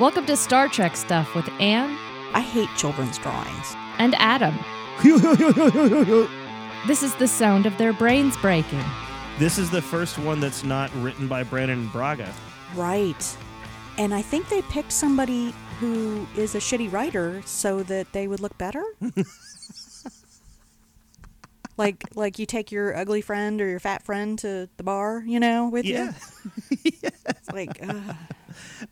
Welcome to Star Trek Stuff with Anne I hate children's drawings. and Adam. This is the sound of their brains breaking. this is the first one that's not written by Brannon Braga. Right. And I think they picked somebody who is a shitty writer so that they would look better. like like you take your ugly friend or your fat friend to the bar, you know, with Yeah. you. It's like ugh,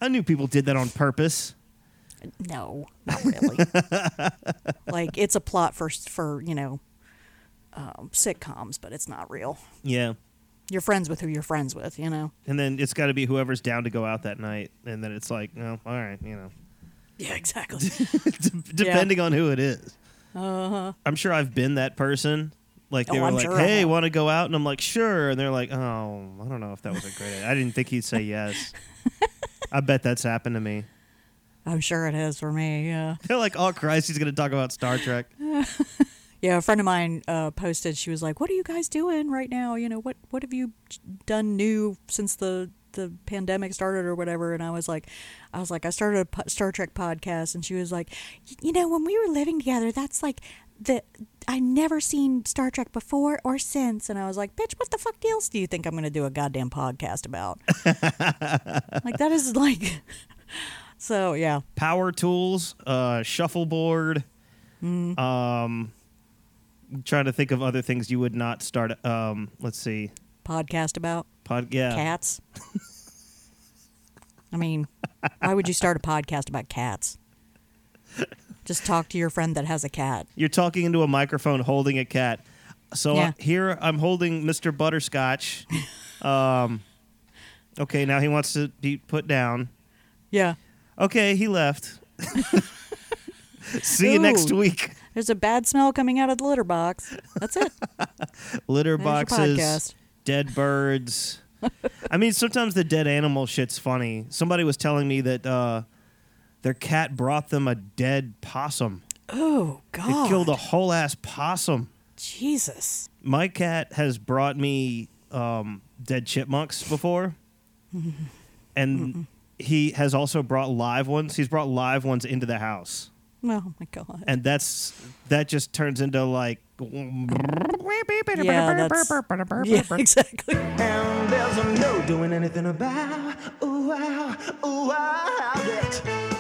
I knew people did that on purpose. no, not really. like it's a plot for for, you know, um, sitcoms, but it's not real. Yeah. You're friends with who you're friends with, you know. And then it's got to be whoever's down to go out that night. And then it's like, oh, all right, you know, Yeah, exactly. Depending on who it is. Uh-huh. I'm sure I've been that person. Like they Oh, were I'm like, sure "Hey, want to go out?" And I'm like, "Sure." And they're like, "Oh, I don't know if that was a great idea. I didn't think he'd say yes." I bet that's happened to me. I'm sure it has for me, yeah. They're like, "Oh Christ, he's going to talk about Star Trek." Yeah, a friend of mine uh, posted. She was like, "What are you guys doing right now? You know, what what have you done new since the the pandemic started or whatever?" And I was like, "I was like, I started a Star Trek podcast." And she was like, "Y- "You know, when we were living together, that's like the I've never seen Star Trek before or since." And I was like, "Bitch, what the fuck else do you think I'm going to do a goddamn podcast about?" like that is like, so yeah, Power tools, uh, shuffleboard. Mm. Um, trying to think of other things you would not start. Um, let's see, podcast about. pod. Yeah, Cats. I mean, why would you start a podcast about cats? Just talk to your friend that has a cat. You're talking into a microphone holding a cat. So Yeah. uh, here I'm holding Mr. Butterscotch. um, okay, now he wants to be put down. Yeah. Okay, he left. See you next week. There's a bad smell coming out of the litter box. That's it. Litter There's boxes, dead birds. I mean, sometimes the dead animal shit's funny. Somebody was telling me that uh, their cat brought them a dead possum. Oh, God. It killed a whole ass possum. Jesus. My cat has brought me um, dead chipmunks before, and he has also brought live ones. He's brought live ones into the house, Oh, my God. and that's that just turns into like. Yeah, yeah, exactly. And there's no doing anything about. Ooh, wow, ooh, wow, that.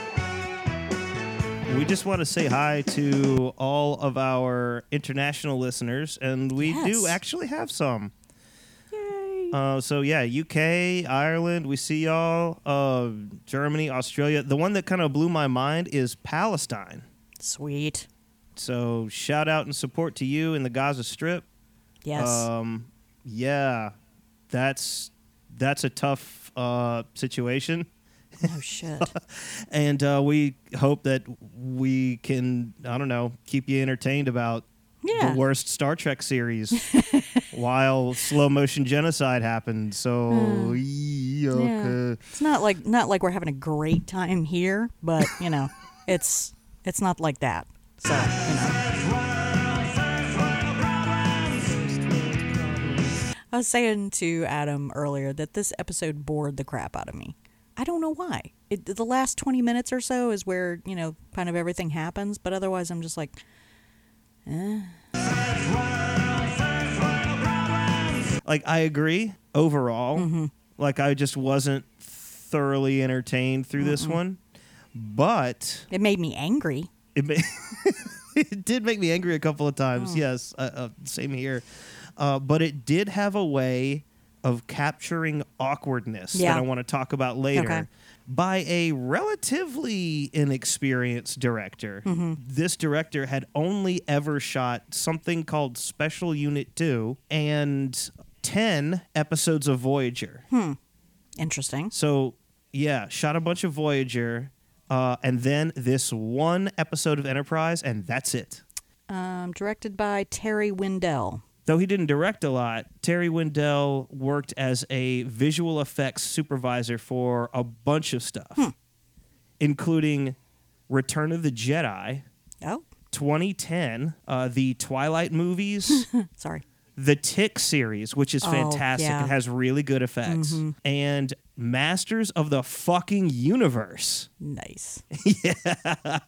We just want to say hi to all of our international listeners, and we do actually have some. Yay. Uh, so yeah, UK, Ireland, we see y'all. Uh, Germany, Australia. The one that kind of blew my mind is Palestine. Sweet. So shout out and support to you in the Gaza Strip. Yes. Um, yeah, that's that's a tough uh, situation, oh, shit. and uh, we hope that we can I don't know keep you entertained about Yeah. the worst Star Trek series while slow motion genocide happened. So Hmm. Yeah. okay. It's not like not like we're having a great time here, but you know, it's it's not like that. So you know. I was saying to Adam earlier that this episode bored the crap out of me. I don't know why. It, the last twenty minutes or so is where you know kind of everything happens, but otherwise I'm just like, eh. like I agree overall. Mm-hmm. Like I just wasn't thoroughly entertained through this one, but it made me angry. it ma- it did make me angry a couple of Oh. times. Yes, uh, uh, same here. Uh, but it did have a way of capturing awkwardness Yeah. that I want to talk about later. Okay. By a relatively inexperienced director. Mm-hmm. This director had only ever shot something called Special Unit 2 and 10 episodes of Voyager. Interesting. So yeah, shot a bunch of Voyager, uh, and then this one episode of Enterprise, and that's it. Um, directed by Terry Windell. Though he didn't direct a lot, Terry Windell worked as a visual effects supervisor for a bunch of stuff, including Return of the Jedi, Oh, 2010, uh, the Twilight movies, sorry. The Tick series, which is Oh, fantastic yeah. and has really good effects, and Masters of the fucking Universe, Nice. Yeah.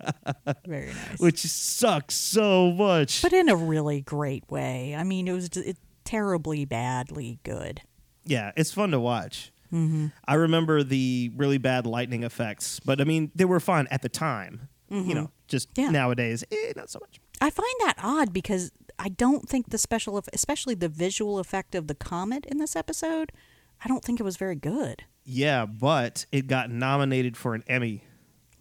Very nice. which sucks so much. but in a really great way. I mean, it was it, terribly badly good. yeah, it's fun to watch. Mm-hmm. I remember the really bad lightning effects, but I mean, they were fun at the time. You know, just Mm-hmm. Yeah. nowadays, eh, not so much. I find that odd because I don't think the special, eff- especially the visual effect of the comet in this episode, I don't think it was very good. Yeah, but it got nominated for an Emmy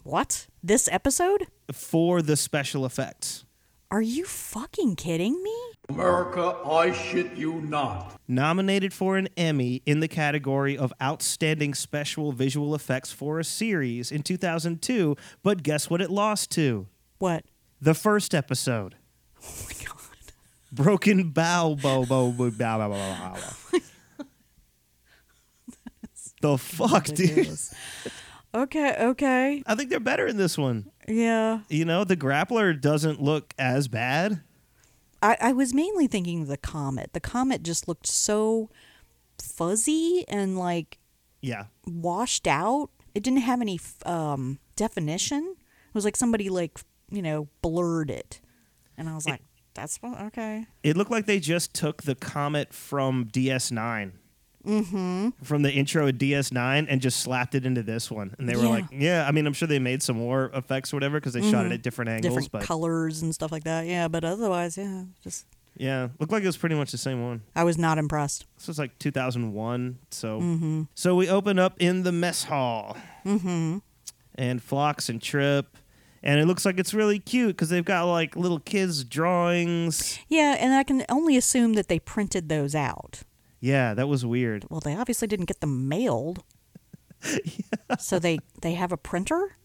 What? This episode? for the special effects. Are you fucking kidding me? America, I shit you not. Nominated for an Emmy in the category of Outstanding Special Visual Effects for a Series in 2002, but guess what it lost to? What? The first episode. Oh broken bow, bow, bow, bow, bow, bow, bow, bow. the fuck, dude. ridiculous. Okay, okay. I think they're better in this one. Yeah. You know, the grappler doesn't look as bad. I, I was mainly thinking of the comet. The comet just looked so fuzzy and like Yeah. washed out. It didn't have any f- um, definition. It was like somebody like you know blurred it, and I was like, "That's what, okay." It looked like they just took the comet from DS9. Mm-hmm. From the intro of DS9 and just slapped it into this one. And they were Yeah. like, yeah, I mean, I'm sure they made some more effects or whatever because they shot it at different angles. Different but colors and stuff like that. Yeah, but otherwise, yeah, just yeah, looked like it was pretty much the same one. I was not impressed. This was like 2001. So, Mm-hmm. so we open up in the mess hall. Mm-hmm. And Phlox and Trip. And it looks like it's really cute because they've got like little kids' drawings. Yeah, and I can only assume that they printed those out. Yeah, that was weird. Well, they obviously didn't get them mailed. So they they have a printer.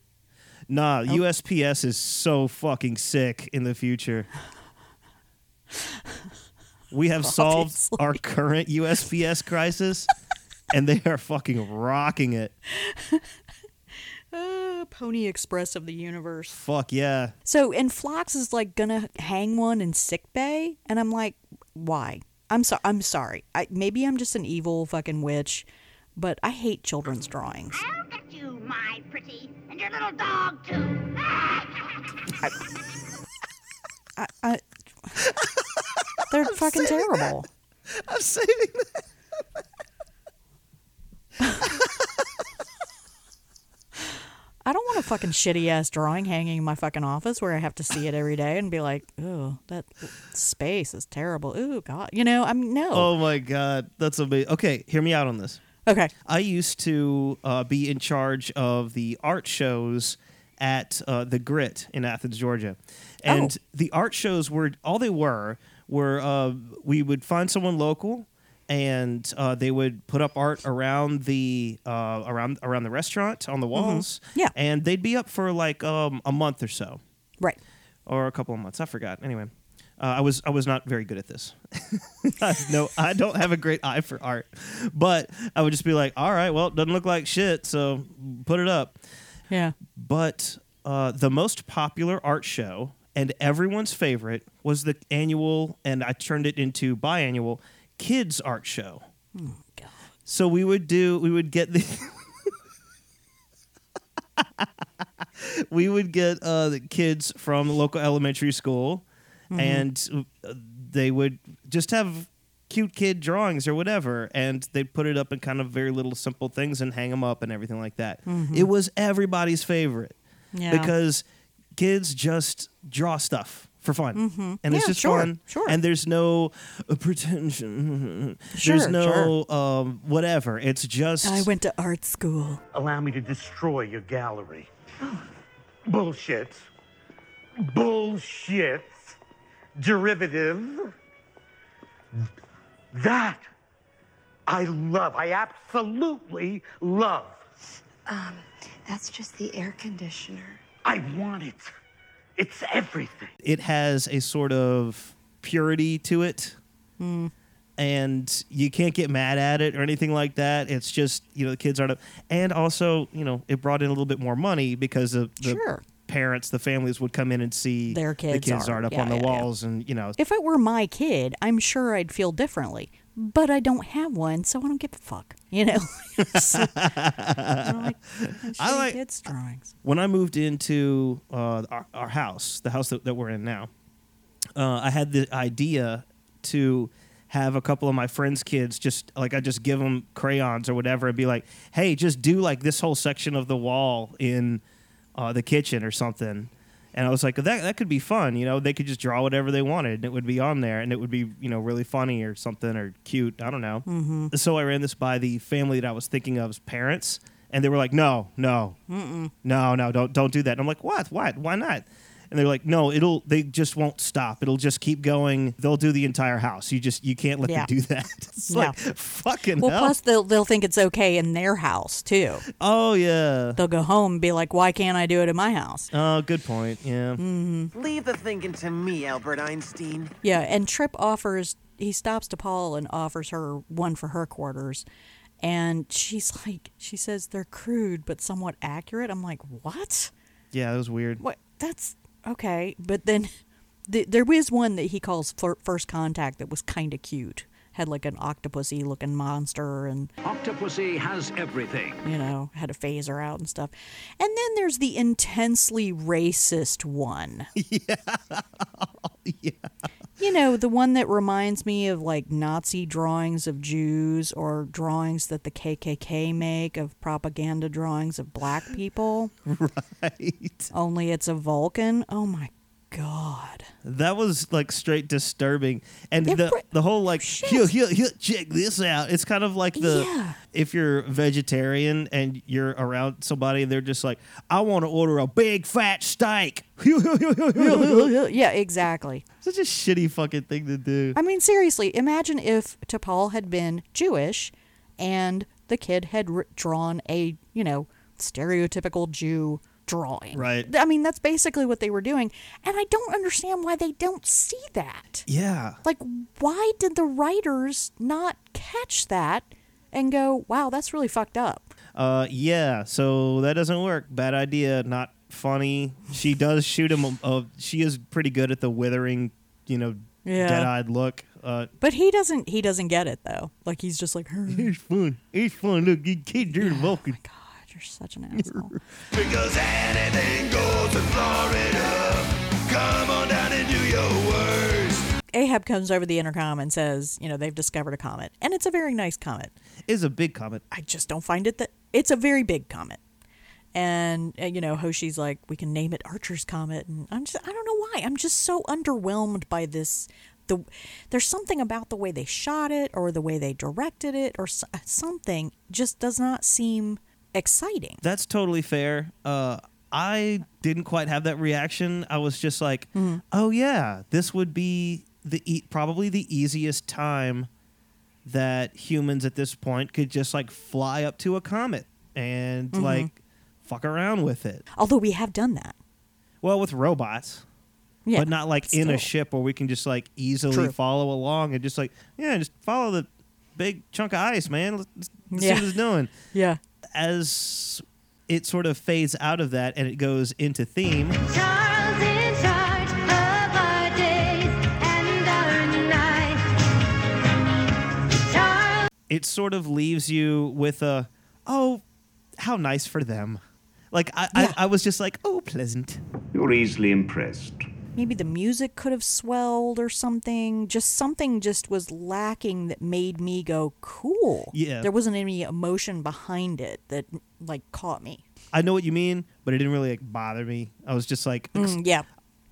Nah, Oh. USPS is so fucking sick in the future. We have solved Obviously. our current USPS crisis, and they are fucking rocking it. Uh, Pony Express of the universe. Fuck yeah. So, and Phlox is like gonna hang one in sick bay, and I'm like, why? I'm so I'm sorry. I maybe I'm just an evil fucking witch, but I hate children's drawings. I'll get you, my pretty, and your little dog, too. I, I they're fucking terrible. I'm saving that. I don't want a fucking shitty ass drawing hanging in my fucking office where I have to see it every day and be like, oh, that space is terrible. Ooh, God, you know, I'm no. Oh my god, that's amazing. Okay, hear me out on this. Okay. I used to uh, be in charge of the art shows at uh, the Grit in Athens, Georgia, and Oh. the art shows were all they were were uh, we would find someone local. And uh, they would put up art around the uh, around around the restaurant on the walls. Mm-hmm. Yeah. and they'd be up for like um, a month or so, Right. or a couple of months. I forgot. Anyway, uh, I was I was not very good at this. no, I don't have a great eye for art, but I would just be like, all right, well, it doesn't look like shit, so put it up. Yeah. But uh, the most popular art show and everyone's favorite was the annual, and I turned it into biannual kids art show. God. So we would do, we would get the. we would get uh, the kids from the local elementary school, and uh, they would just have cute kid drawings or whatever, and they'd put it up in kind of very little simple things and hang them up and everything like that. It was everybody's favorite Yeah. because kids just draw stuff for fun, and it's just sure, fun. sure. And there's no uh, pretension. Sure, there's no um, whatever. It's just I went to art school. Allow me to destroy your gallery. Bullshit. Bullshit. Derivative. That I love. I absolutely love. Um, That's just the air conditioner. I want it. It's everything. it has a sort of purity to it. Hmm. And you can't get mad at it or anything like that. It's just, you know, the kids aren't. Up. And also, you know, it brought in a little bit more money because of the Sure. parents, the families would come in and see Their kids, the kids' kids' art. art, up Yeah, on the yeah, yeah. walls, and you know, If it were my kid, I'm sure I'd feel differently. But I don't have one, so I don't give a fuck. You know? So, I'm like, I like- kids' drawings. when I moved into uh, our, our house, the house that, that we're in now, uh, I had the idea to have a couple of my friends' kids just like I just give them crayons or whatever and be like, hey, just do like this whole section of the wall in uh, the kitchen or something. And I was like, that that could be fun, you know. They could just draw whatever they wanted, and it would be on there, and it would be, you know, really funny or something or cute. I don't know. Mm-hmm. So I ran this by the family that I was thinking of's parents, and they were like, "No, no, no, no, don't don't do that." And I'm like, "What? What? Why not?" And they're like, "No, it'll. They just won't stop. It'll just keep going. They'll do the entire house. You just you can't let Yeah. them do that." It's Yeah. like fucking Well, hell. plus they'll they'll think it's okay in their house too. oh yeah. They'll go home and be like, "Why can't I do it in my house?" Oh, good point. Yeah. Mm-hmm. Leave the thinking to me, Albert Einstein. Yeah, and Trip offers he stops to T'Pol and offers her one for her quarters. And she's like she says they're crude but somewhat accurate. I'm like, "What? Yeah, that was weird. What? That's okay." But then th- there was one that he calls fir- First Contact that was kind of cute. Had like an octopusy looking monster and octopusy has everything. you know, had a phaser out and stuff. And then there's the intensely racist one. yeah. You know, the one that reminds me of like Nazi drawings of Jews or drawings that the KKK make of propaganda drawings of black people. Right. Only it's a Vulcan. Oh my God. That was like straight disturbing, and the the whole like Shit. here here here check this out. It's kind of like the Yeah. if you're vegetarian and you're around somebody they're just like, I want to order a big fat steak. yeah, exactly. Such a shitty fucking thing to do. I mean, seriously, imagine if T'Pol had been Jewish and the kid had drawn a, you know, stereotypical Jew drawing. Right. I mean, that's basically what they were doing. And I don't understand why they don't see that. Yeah. Like, why did the writers not catch that and go, wow, that's really fucked up? Uh, yeah. So that doesn't work. Bad idea. Not funny. She does shoot him. Uh, she is pretty good at the withering, you know, Yeah. dead-eyed look. Uh, But he doesn't. He doesn't get it though. Like he's just like, "Hmm, it's fun. It's fun. Look, you can't do the Vulcan. God, you're such an asshole. Because anything goes in Florida. Come on down and do your worst. Ahab comes over the intercom and says, you know, they've discovered a comet, and it's a very nice comet. Is a big comet. I just don't find it that it's a very big comet. And uh, you know, Hoshi's like, we can name it Archer's comet, and I'm just, I don't know why. I'm just so underwhelmed by this. The there's something about the way they shot it, or the way they directed it, or s- something just does not seem exciting. That's totally fair. Uh, I didn't quite have that reaction. I was just like, Mm-hmm. oh yeah, this would be the e- probably the easiest time that humans at this point could just like fly up to a comet and Mm-hmm. like fuck around with it. Although we have done that. Well, with robots. Yeah, but not like in a ship where we can just like easily True. follow along and just like yeah, just follow the big chunk of ice, man. Let's, let's see Yeah. what it's doing. Yeah. As it sort of fades out of that and it goes into theme, Charles in charge of our days and our nights. Charles. it sort of leaves you with a oh, how nice for them. Like I, Yeah. I, I was just like, oh, pleasant. You're easily impressed. Maybe the music could have swelled or something. Just something just was lacking that made me go cool. Yeah. There wasn't any emotion behind it that like caught me. I know what you mean, but it didn't really like bother me. I was just like Mm, yeah.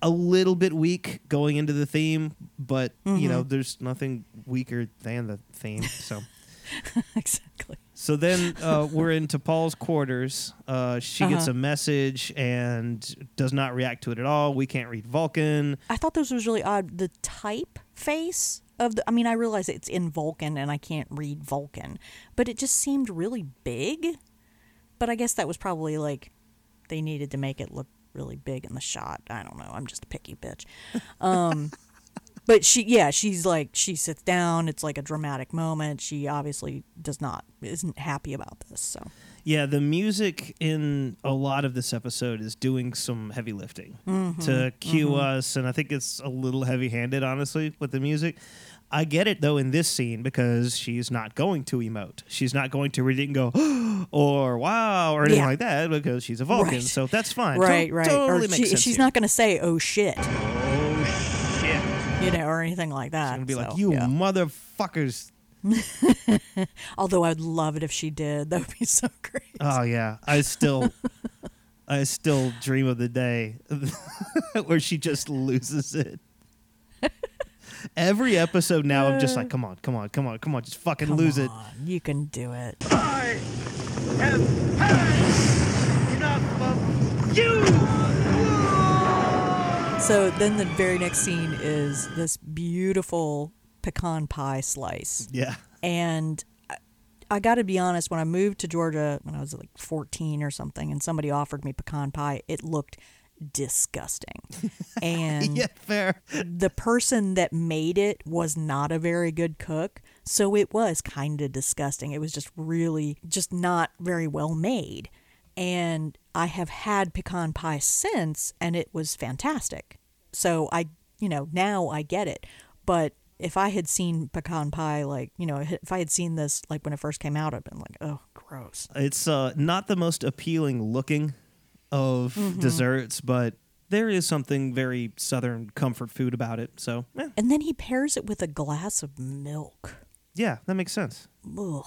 a little bit weak going into the theme, but you know, Mm-hmm. there's nothing weaker than the theme. So. exactly. So then uh, we're into T'Pol's quarters. Uh, she gets Uh-huh. a message and does not react to it at all. We can't read Vulcan. I thought this was really odd. The type face of the I mean, I realize it's in Vulcan and I can't read Vulcan, but it just seemed really big. But I guess that was probably like they needed to make it look really big in the shot. I don't know. I'm just a picky bitch. Um but she yeah, she's like she sits down, it's like a dramatic moment. She obviously does not isn't happy about this. So Yeah, the music in a lot of this episode is doing some heavy lifting Mm-hmm. to cue us, and I think it's a little heavy handed, honestly, with the music. I get it though in this scene because she's not going to emote. She's not going to read it and go or wow or anything Yeah. like that because she's a Vulcan. Right. So that's fine. Right, To- right. Totally or makes she, sense she's here. not going to say "oh shit," or anything like that. She's gonna be like, "You yeah. motherfuckers!" Although I'd love it if she did. That would be so great. Oh yeah, I still, I still dream of the day where she just loses it. Every episode now, I'm just like, come on, come on, come on, come on, just fucking Come lose it. You can do it. I have had enough of you! So then the very next scene is this beautiful pecan pie slice. Yeah, And I, I got to be honest, when I moved to Georgia when I was like 14 or something, and somebody offered me pecan pie, it looked disgusting. And yeah, fair. the person that made it was not a very good cook. So it was kind of disgusting. It was just really, just not very well made. And I have had pecan pie since, and it was fantastic. So I, you know, now I get it. But if I had seen pecan pie, like, you know, if I had seen this, like, when it first came out, I'd been like, oh, gross. It's uh, not the most appealing looking of Mm-hmm. desserts, but there is something very southern comfort food about it. So, yeah, And then he pairs it with a glass of milk. yeah, that makes sense. Ugh.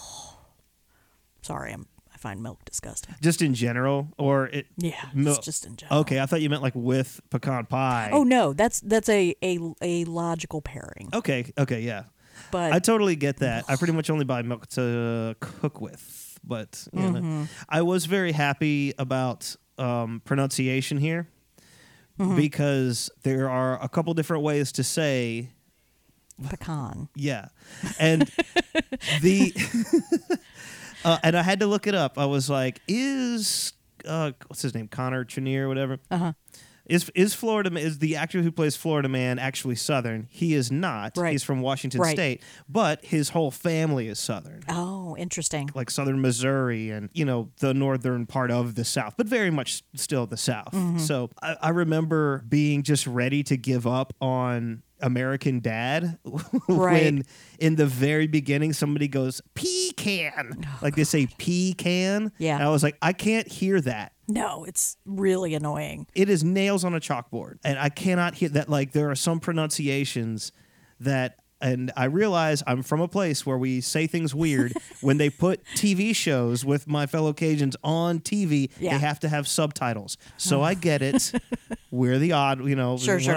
Sorry, I'm, find milk disgusting. Just in general, or it. Yeah, just in general. Okay, I thought you meant like with pecan pie. Oh no, that's that's a a, a logical pairing. Okay, okay, yeah. But I totally get that. I pretty much only buy milk to cook with, but you Mm-hmm. know, I was very happy about um, pronunciation here Mm-hmm. because there are a couple different ways to say pecan. yeah, and the uh, and I had to look it up. I was like, is uh, what's his name, Connor Trinneer, or whatever. Uh huh. Is is Florida is the actor who plays Florida Man actually Southern? He is not. Right. He's from Washington Right. State, but his whole family is Southern, Oh, interesting. like Southern Missouri and you know the northern part of the South, but very much still the South. Mm-hmm. So I, I remember being just ready to give up on American Dad Right. when in the very beginning somebody goes pecan, like they say pecan. Yeah. and I was like, I can't hear that No, it's really annoying. it is nails on a chalkboard and i cannot hear that like there are some pronunciations that and i realize i'm from a place where we say things weird when they put tv shows with my fellow cajuns on tv Yeah. they have to have subtitles so i get it we're the odd you know Sure, sure.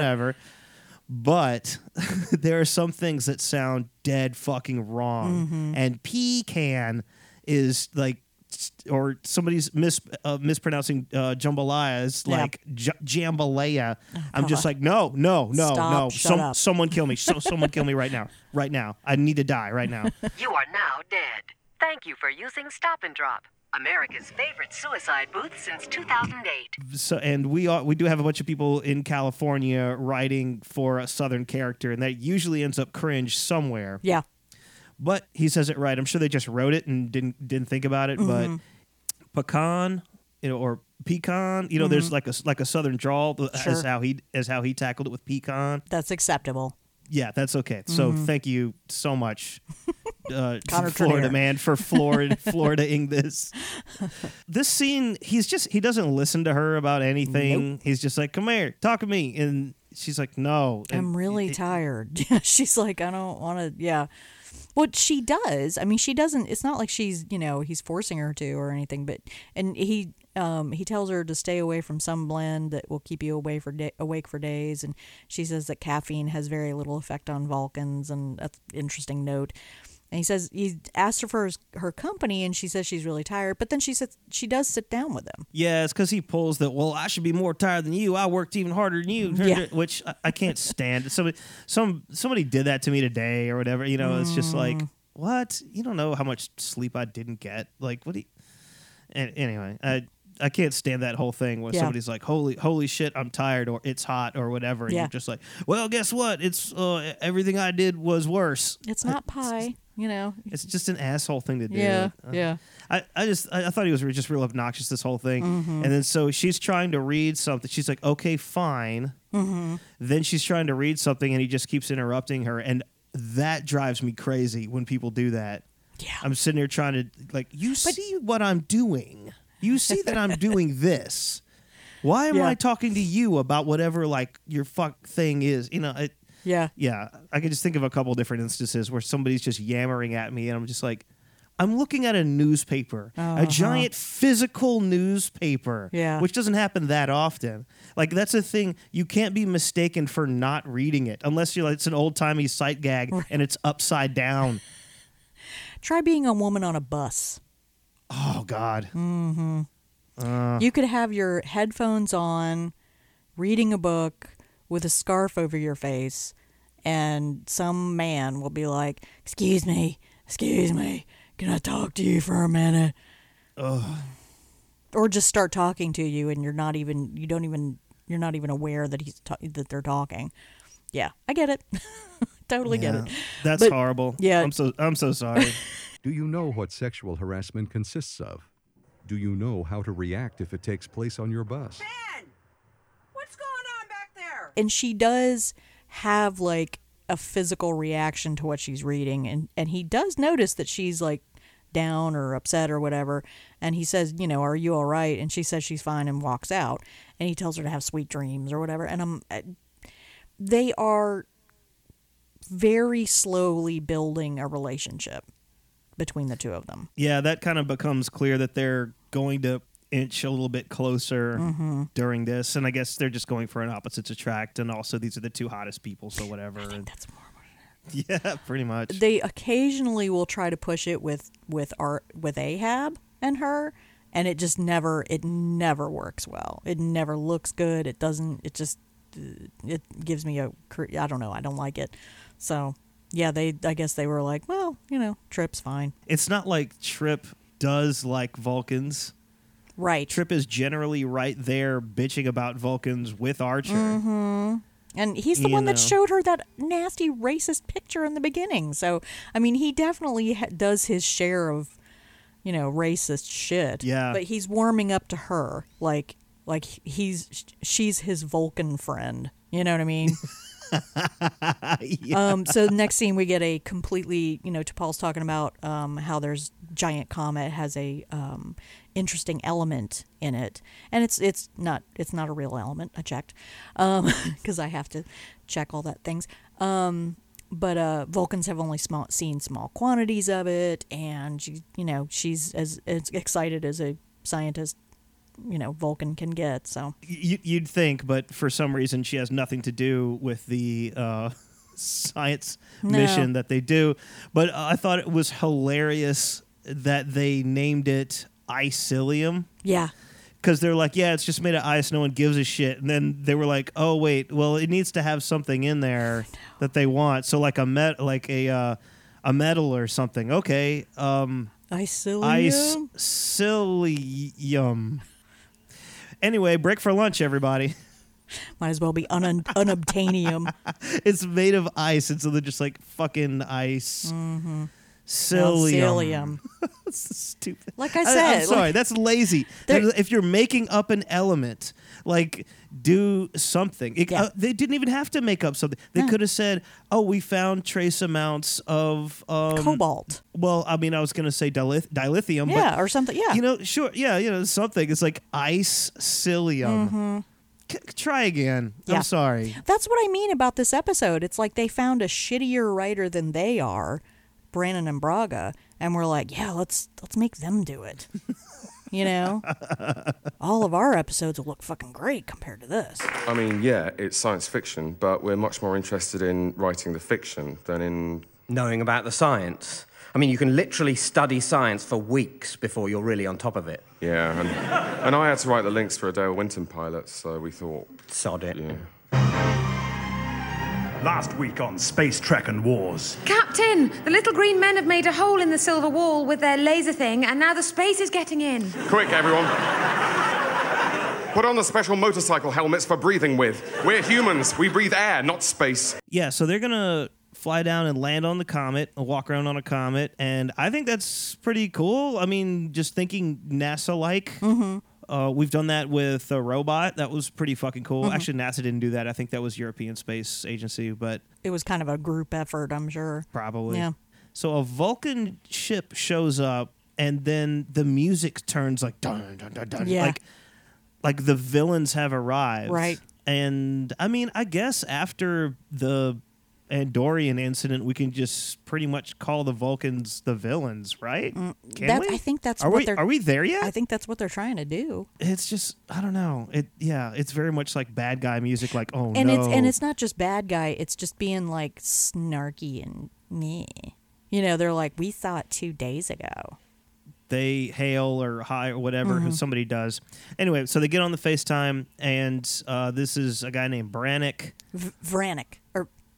Whatever but there are some things that sound dead fucking wrong Mm-hmm. and pecan is like or somebody's mis uh, mispronouncing uh, jambalaya is Yeah. like j- jambalaya. I'm just like, no, no, no, Stop, no. shut Some, up. someone kill me. So, someone kill me right now. Right now. I need to die right now. You are now dead. Thank you for using Stop and Drop, America's favorite suicide booth since 2008. so, and we are, we do have a bunch of people in California writing for a Southern character, and that usually ends up cringe somewhere. Yeah. But he says it right. I'm sure they just wrote it and didn't didn't think about it. Mm-hmm. But pecan, you know, or pecan, you know, there's like a like a Southern drawl as Mm-hmm. How he as how he tackled it with pecan. That's acceptable. Yeah, that's okay. So thank you so much, uh, Florida man, for Florida Floridaing this. This scene, he's just he doesn't listen to her about anything. He's just like, "Come here, talk to me," and she's like, "No." And I'm really tired. she's like, I don't want to. Yeah. What she does, I mean, she doesn't. It's not like she's, you know, he's forcing her to or anything. But and he, um, he tells her to stay away from some blend that will keep you away for da- awake for days. And she says that caffeine has very little effect on Vulcans, and that's an interesting note. And he says he asked her for his, her company, and she says she's really tired. But then she says she does sit down with him. Yeah, it's because he pulls that. Well, I should be more tired than you. I worked even harder than you, Yeah. which I, I can't stand. Somebody, some somebody did that to me today or whatever. You know, it's just like, Mm. what? You don't know how much sleep I didn't get. Like, what? Do you, and anyway, I I can't stand that whole thing where Yeah. somebody's like, holy holy shit, I'm tired or it's hot or whatever, and Yeah. you're just like, well, guess what? It's uh, everything I did was worse. It's not pie. You know. It's just an asshole thing to do. Yeah, Uh, yeah. I, I just I, I thought he was just real obnoxious this whole thing. Mhm. And then so she's trying to read something. She's like, okay, fine. Mhm. Then she's trying to read something, and he just keeps interrupting her, and that drives me crazy when people do that. Yeah, I'm sitting here trying to like, you see what I'm doing. You see that I'm doing this. Why am Yeah. I talking to you about whatever like your fuck thing is? You know, it, Yeah. yeah. I can just think of a couple different instances where somebody's just yammering at me, and I'm just like, I'm looking at a newspaper, Uh-huh. a giant physical newspaper, Yeah. which doesn't happen that often. Like that's a thing you can't be mistaken for not reading it unless you're like it's an old timey sight gag and it's upside down. Try being a woman on a bus. Oh God. Mm-hmm. Uh, You could have your headphones on, reading a book with a scarf over your face, and some man will be like, "Excuse me, excuse me, can I talk to you for a minute?" Ugh. Or just start talking to you, and you're not even you don't even you're not even aware that he's ta- that they're talking. Yeah, I get it. totally get it. That's But- horrible. Yeah, I'm so I'm so sorry. Do you know what sexual harassment consists of? Do you know how to react if it takes place on your bus? Ben! What's going on back there? and she does have like a physical reaction to what she's reading and and he does notice that she's like down or upset or whatever and he says you know are you all right and she says she's fine and walks out and he tells her to have sweet dreams or whatever and i'm uh, they are very slowly building a relationship between the two of them yeah, that kind of becomes clear that they're going to inch a little bit closer Mhm. during this, and I guess they're just going for an opposites attract, and also these are the two hottest people, so whatever. That's more. Yeah, pretty much. they occasionally will try to push it with with art with Ahab and her and it just never it never works well it never looks good it doesn't it just it gives me a I don't know I don't like it so yeah they I guess they were like well you know Trip's fine. It's not like Trip does like Vulcans. right. Trip is generally right there bitching about Vulcans with Archer. hmm and he's the You one that showed her that nasty racist picture in the beginning. So I mean he definitely ha- does his share of you know racist shit. Yeah. but he's warming up to her like like he's she's his vulcan friend. You know what i mean um so next scene we get a completely you know T'Pol's talking about um how there's giant comet has a um interesting element in it. And it's it's not it's not a real element i checked um because i have to check all that things. Um but uh, Vulcans have only small, seen small quantities of it, and she, you know she's as, as excited as a scientist, you know, Vulcan can get. So You, you'd think, but for some reason, she has nothing to do with the uh, science No. mission that they do. But I thought it was hilarious that they named it Eisillium. yeah, Because they're like, yeah, it's just made of ice. No one gives a shit. And then they were like, oh wait, well, it needs to have something in there that they want. So like a met, like a uh, a metal or something. Okay, um, Eisillium. Eisillium. Anyway, break for lunch, everybody. might as well be un- unobtainium. it's made of ice, and so they're just like fucking ice. mm-hmm. Psyllium. That's stupid. Like I I- said, I'm sorry, like- that's lazy. If you're making up an element, like do something. It- uh, they didn't even have to make up something. They could have said, "Oh, we found trace amounts of um, Cobalt." Well, I mean, I was going to say dilith- dilithium, Yeah, but or something. Yeah, you know, sure, yeah, you know, something. It's like ice psyllium. Mhm. C- try again. Yeah. I'm sorry. That's what I mean about this episode. It's like they found a shittier writer than they are, Brandon and Braga, and we're like, yeah, let's let's make them do it. you know, all of our episodes will look fucking great compared to this. I mean, yeah, it's science fiction, but we're much more interested in writing the fiction than in. Knowing about the science. I mean, you can literally study science for weeks before you're really on top of it. Yeah, and, and I had to write the links for a Dale Winton pilot, so we thought. Sod it. Yeah. Last week on Space Trek and Wars. Captain, the little green men have made a hole in the silver wall with their laser thing, and now the space is getting in. Quick, everyone. Put on the special motorcycle helmets for breathing with. We're humans. We breathe air, not space. Yeah, so they're gonna fly down and land on the comet, and walk around on a comet, and I think that's pretty cool. I mean, just thinking NASA like. Mm-hmm. Uh, we've done that with a robot. That was pretty fucking cool. Mhm. Actually, NASA didn't do that. I think that was European Space Agency, but It was kind of a group effort, I'm sure. probably. Yeah. So a Vulcan ship shows up, and then the music turns like dun dun dun dun. Yeah. Like, like the villains have arrived. Right. And I mean, I guess after the Andorian incident, we can just pretty much call the Vulcans the villains, right? Can Mm, That, we? I think that's are what we they're. are we there yet? I think that's what they're trying to do. it's just I don't know. It yeah, it's very much like bad guy music. Like oh and no, it's and it's not just bad guy. It's just being like snarky and me. You know, they're like, we saw it two days ago. they hail or hi or whatever who Mhm. somebody does. Anyway, so they get on the FaceTime, and uh, this is a guy named Brannick. V-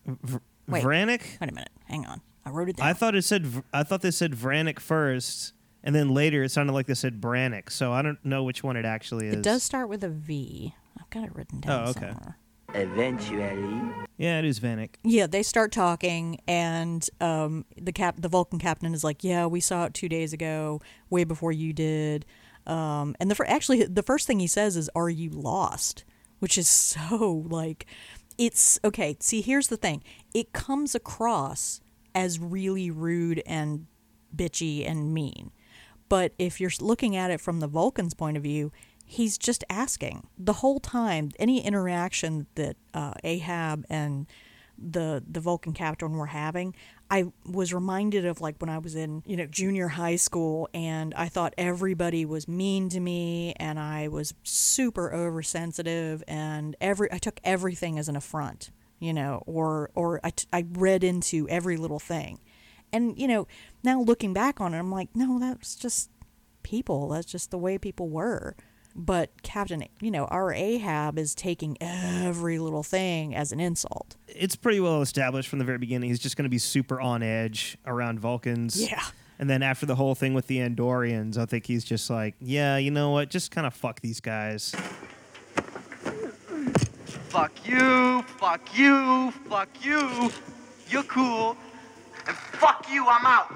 V- wait, Vranik? Wait a minute, hang on. I wrote it down. I thought it said V- I thought they said Vranik first, and then later it sounded like they said Brannick. So I don't know which one it actually is. it does start with a V. I've got it written down Oh, okay. somewhere. Eventually. Yeah, it is Vanik. Yeah, they start talking, and um, the cap, the Vulcan captain is like, "Yeah, we saw it two days ago, way before you did." Um, and the fir- actually, the first thing he says is, "Are you lost?" Which is so like, it's okay. See, here's the thing: it comes across as really rude and bitchy and mean, but if you're looking at it from the Vulcan's point of view, he's just asking the whole time. Any interaction that uh, Ahab and the the Vulcan captain were having, I was reminded of like when I was in you know junior high school, and I thought everybody was mean to me, and I was super oversensitive, and every I took everything as an affront, you know, or or I, t- I read into every little thing, and you know now looking back on it, I'm like, no, that's just people. That's just the way people were. But Captain, you know, our Ahab is taking every little thing as an insult. It's pretty well established from the very beginning. He's just going to be super on edge around Vulcans. Yeah. And then after the whole thing with the Andorians, I think he's just like, yeah, you know what? Just kind of fuck these guys. Fuck you, fuck you, fuck you. You're cool. And fuck you, I'm out.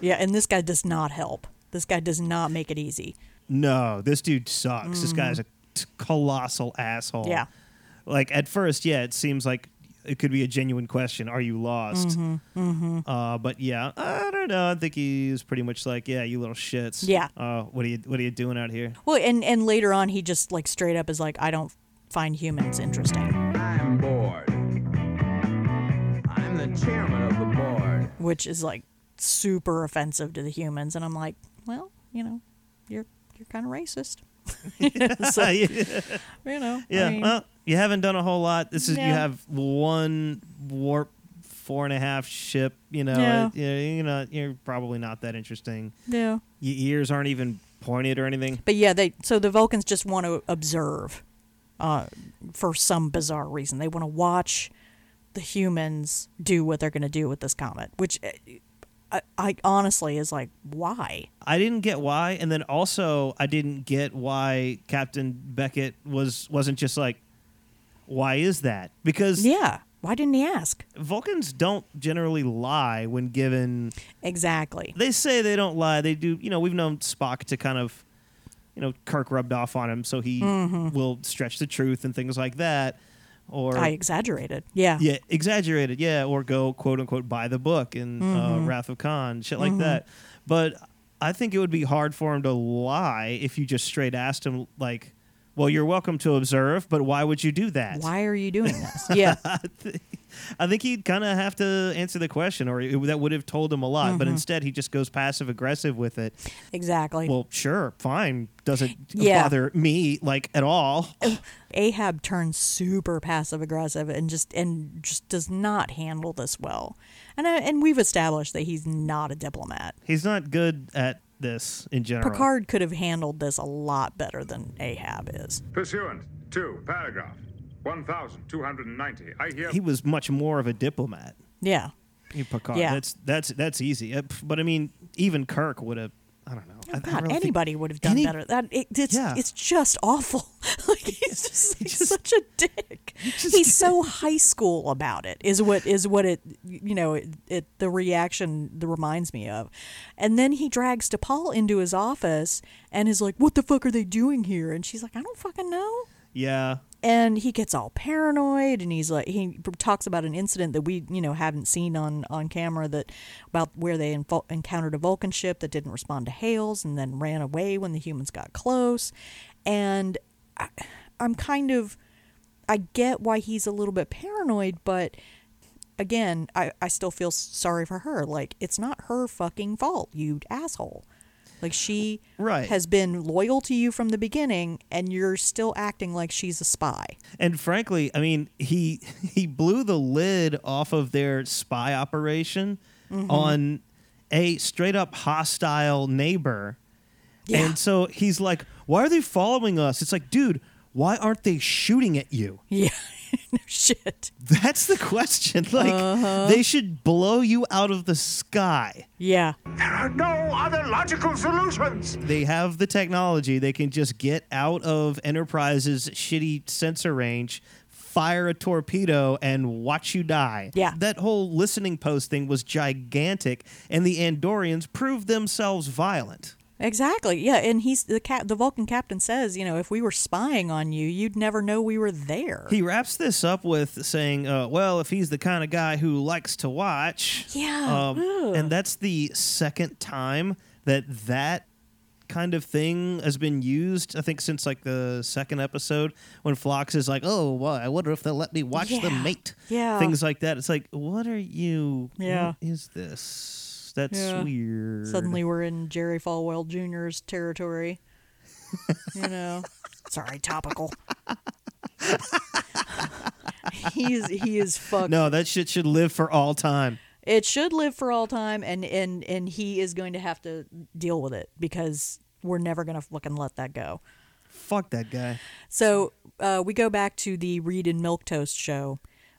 Yeah, and this guy does not help. This guy does not make it easy. No, this dude sucks. This guy's a t- colossal asshole. Yeah. Like at first, yeah, it seems like it could be a genuine question. Are you lost? Mhm, mhm. Uh, but yeah, I don't know. I think he's pretty much like, yeah, you little shits. Yeah. Uh, what are you What are you doing out here? Well, and and later on, he just like straight up is like, I don't find humans interesting, I'm bored. I'm the chairman of the board. which is like super offensive to the humans. And I'm like, well, you know, you're you're kind of racist. So, you know, I Yeah. mean- well, you haven't done a whole lot. This is you have one warp four and a half ship. You know, Yeah. it- you know, you're probably not that interesting. Yeah. Your ears aren't even pointed or anything. But yeah, they so the Vulcans just want to observe, uh, for some bizarre reason. They want to watch the humans do what they're going to do with this comet, which uh, I, I honestly is like, why? I didn't get why, and then also I didn't get why Captain Beckett was wasn't just like, why is that? Because Yeah, why didn't he ask? Vulcans don't generally lie when given. Exactly. They say they don't lie. They do. You know, we've known Spock to kind of, you know, Kirk rubbed off on him, so he Mhm. will stretch the truth and things like that. Or I exaggerated. Yeah. yeah, exaggerated. Yeah, or go quote unquote buy the book in uh, Mhm. Wrath of Khan, shit like Mhm. that. But I think it would be hard for him to lie if you just straight asked him like, "Well, you're welcome to observe, but why would you do that?" Why are you doing this? Yeah. I think he'd kind of have to answer the question, or it, that would have told him a lot. But Mhm. instead, he just goes passive aggressive with it. Exactly. Well, sure, fine, doesn't Yeah. bother me like at all. Ahab turns super passive aggressive and just and just does not handle this well. And I, and we've established that he's not a diplomat. He's not good at this in general. Picard could have handled this a lot better than Ahab is. Pursuant to paragraph 1290, I hear. he was much more of a diplomat. Yeah. You Picard. Yeah. That's that's that's easy. Uh, But I mean, even Kirk would have. I don't know. I- I God, really anybody would have done any- better. That it, it's Yeah. it's just awful. like he's He's just, such a dick. he's so high school about it. Is what is what it you know it, it the reaction that reminds me of, and then he drags T'Pol into his office and is like, "What the fuck are they doing here?" And she's like, "I don't fucking know." Yeah. And he gets all paranoid and he's like he talks about an incident that we you know haven't seen on on camera that about where they encountered a vulcan ship that didn't respond to hails and then ran away when the humans got close. And I, i'm kind of i get why he's a little bit paranoid but again i i still feel sorry for her. Like it's not her fucking fault you asshole like she Right. has been loyal to you from the beginning and you're still acting like she's a spy. And frankly, I mean, he he blew the lid off of their spy operation Mhm. on a straight up hostile neighbor. And so he's like, "Why are they following us?" It's like, "Dude, why aren't they shooting at you?" Yeah. no shit. That's the question. Like Uh-huh. they should blow you out of the sky. Yeah. There are no other logical solutions. They have the technology. They can just get out of Enterprise's shitty sensor range, fire a torpedo, and watch you die. Yeah. That whole listening post thing was gigantic, and the Andorians proved themselves violent. Exactly. Yeah, and he's the cap the Vulcan captain says, you know, if we were spying on you, you'd never know we were there. He wraps this up with saying, uh, well, if he's the kind of guy who likes to watch. Yeah. Um, and that's the second time that that kind of thing has been used, I think, since like the second episode when Phlox is like, oh, well, I wonder if they'll let me watch the mate. Yeah. Things like that. It's like, what are you? Yeah. What is this? That's Yeah. weird. Suddenly we're in Jerry Falwell Jr.'s territory. you know. Sorry, topical. he is he is fucked. No, that shit should live for all time. It should live for all time and and and he is going to have to deal with it because we're never going to fucking let that go. Fuck that guy. So uh, we go back to the Reed and Milk Toast show,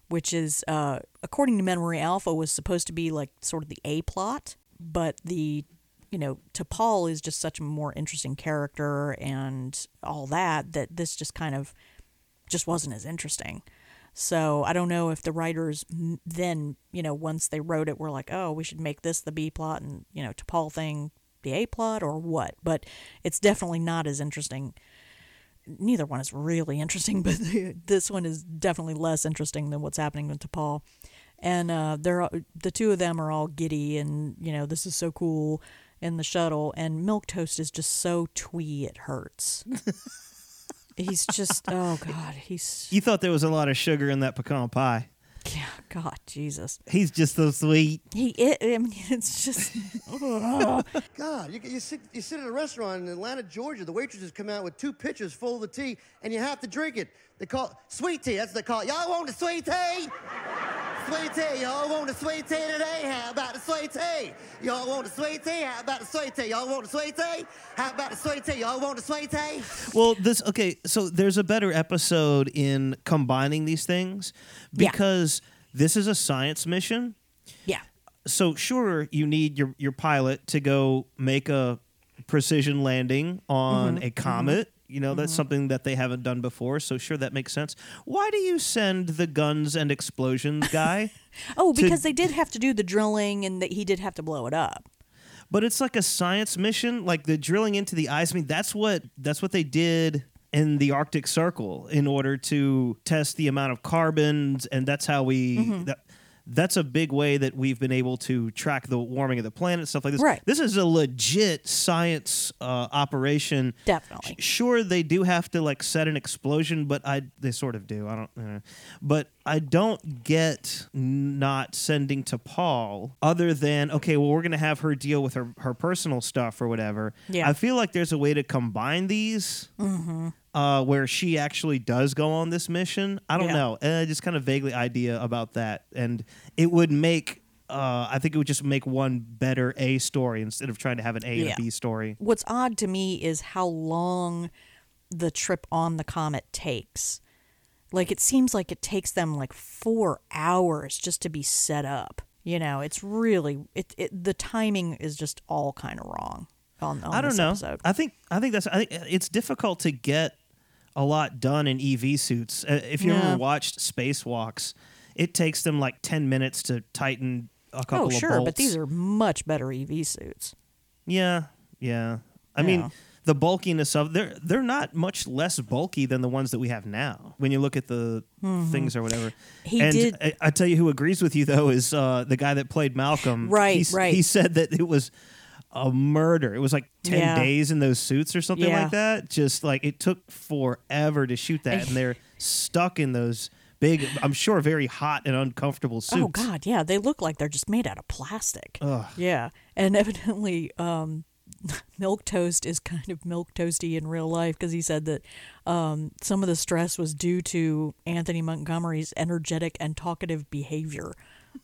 which is, uh, according to Memory Alpha, was supposed to be like sort of the A plot, but the, you know, T'Pol is just such a more interesting character and all that that this just kind of just wasn't as interesting. So I don't know if the writers then, you know, once they wrote it, were like, oh, we should make this the B plot and, you know, T'Pol thing the A plot or what. But it's definitely not as interesting neither one is really interesting, but this one is definitely less interesting than what's happening with Paul. And uh, they're the two of them are all giddy, and you know this is so cool in the shuttle. And Milk Toast is just so twee it hurts. he's just oh god, he's You thought there was a lot of sugar in that pecan pie. Yeah, God Jesus. He's just so sweet. He it, I mean it's just God, you, you, sit, you sit at a restaurant in Atlanta, Georgia. The waitresses come out with two pitchers full of the tea, and you have to drink it. They call it sweet tea. That's what they call it. Y'all want the sweet tea? Sweet tea. Y'all want the sweet tea today? How about the sweet tea? Y'all want the sweet tea? How about the sweet tea? Y'all want the sweet tea? How about the sweet tea? Y'all want the sweet tea? Well, this okay. So there's a better episode in combining these things Yeah. This is a science mission. Yeah. So sure, you need your your pilot to go make a precision landing on Mhm, a comet. You know, that's something that they haven't done before. So sure, that makes sense. Why do you send the guns and explosions guy? oh to- because they did have to do the drilling, and that he did have to blow it up. but it's like a science mission like the drilling into the ice i mean that's what that's what they did in the arctic circle in order to test the amount of carbons and that's how we Mhm. that, that's a big way that we've been able to track the warming of the planet stuff like this Right. this is a legit science uh, operation Definitely. Sure they do have to like set an explosion but i they sort of do i don't uh, but i don't get not sending T'Pol other than okay well we're gonna have her deal with her her personal stuff or whatever Yeah. i feel like there's a way to combine these Mm-hmm. Uh, where she actually does go on this mission. I don't Yeah. know. Uh, just kind of vaguely idea about that, and it would make. Uh, I think it would just make one better A story instead of trying to have an A Yeah. and a B story. What's odd to me is how long the trip on the comet takes. Like it seems like it takes them like 4 hours just to be set up. You know, it's really it, it the timing is just all kind of wrong on, on I don't this know. episode. I think I think that's I think it's difficult to get a lot done in EV suits. Uh, if you Yeah. ever watched spacewalks, it takes them like ten minutes to tighten a couple oh, sure, but these are much better EV suits. Yeah, yeah. I Yeah. mean, the bulkiness of they're they're not much less bulky than the ones that we have now. When you look at the Mhm. things or whatever. He and did- I, I tell you who agrees with you though is uh, the guy that played Malcolm. Right, He's- right. He said that it was a murder. It was like ten Yeah. days in those suits or something Yeah. like that. Just like it took forever to shoot that, and they're stuck in those big. I'm sure very hot and uncomfortable suits. Oh God, yeah, they look like they're just made out of plastic. Ugh. Yeah, and evidently, um, Milk Toast is kind of milk toasty in real life because he said that um, some of the stress was due to Anthony Montgomery's energetic and talkative behavior.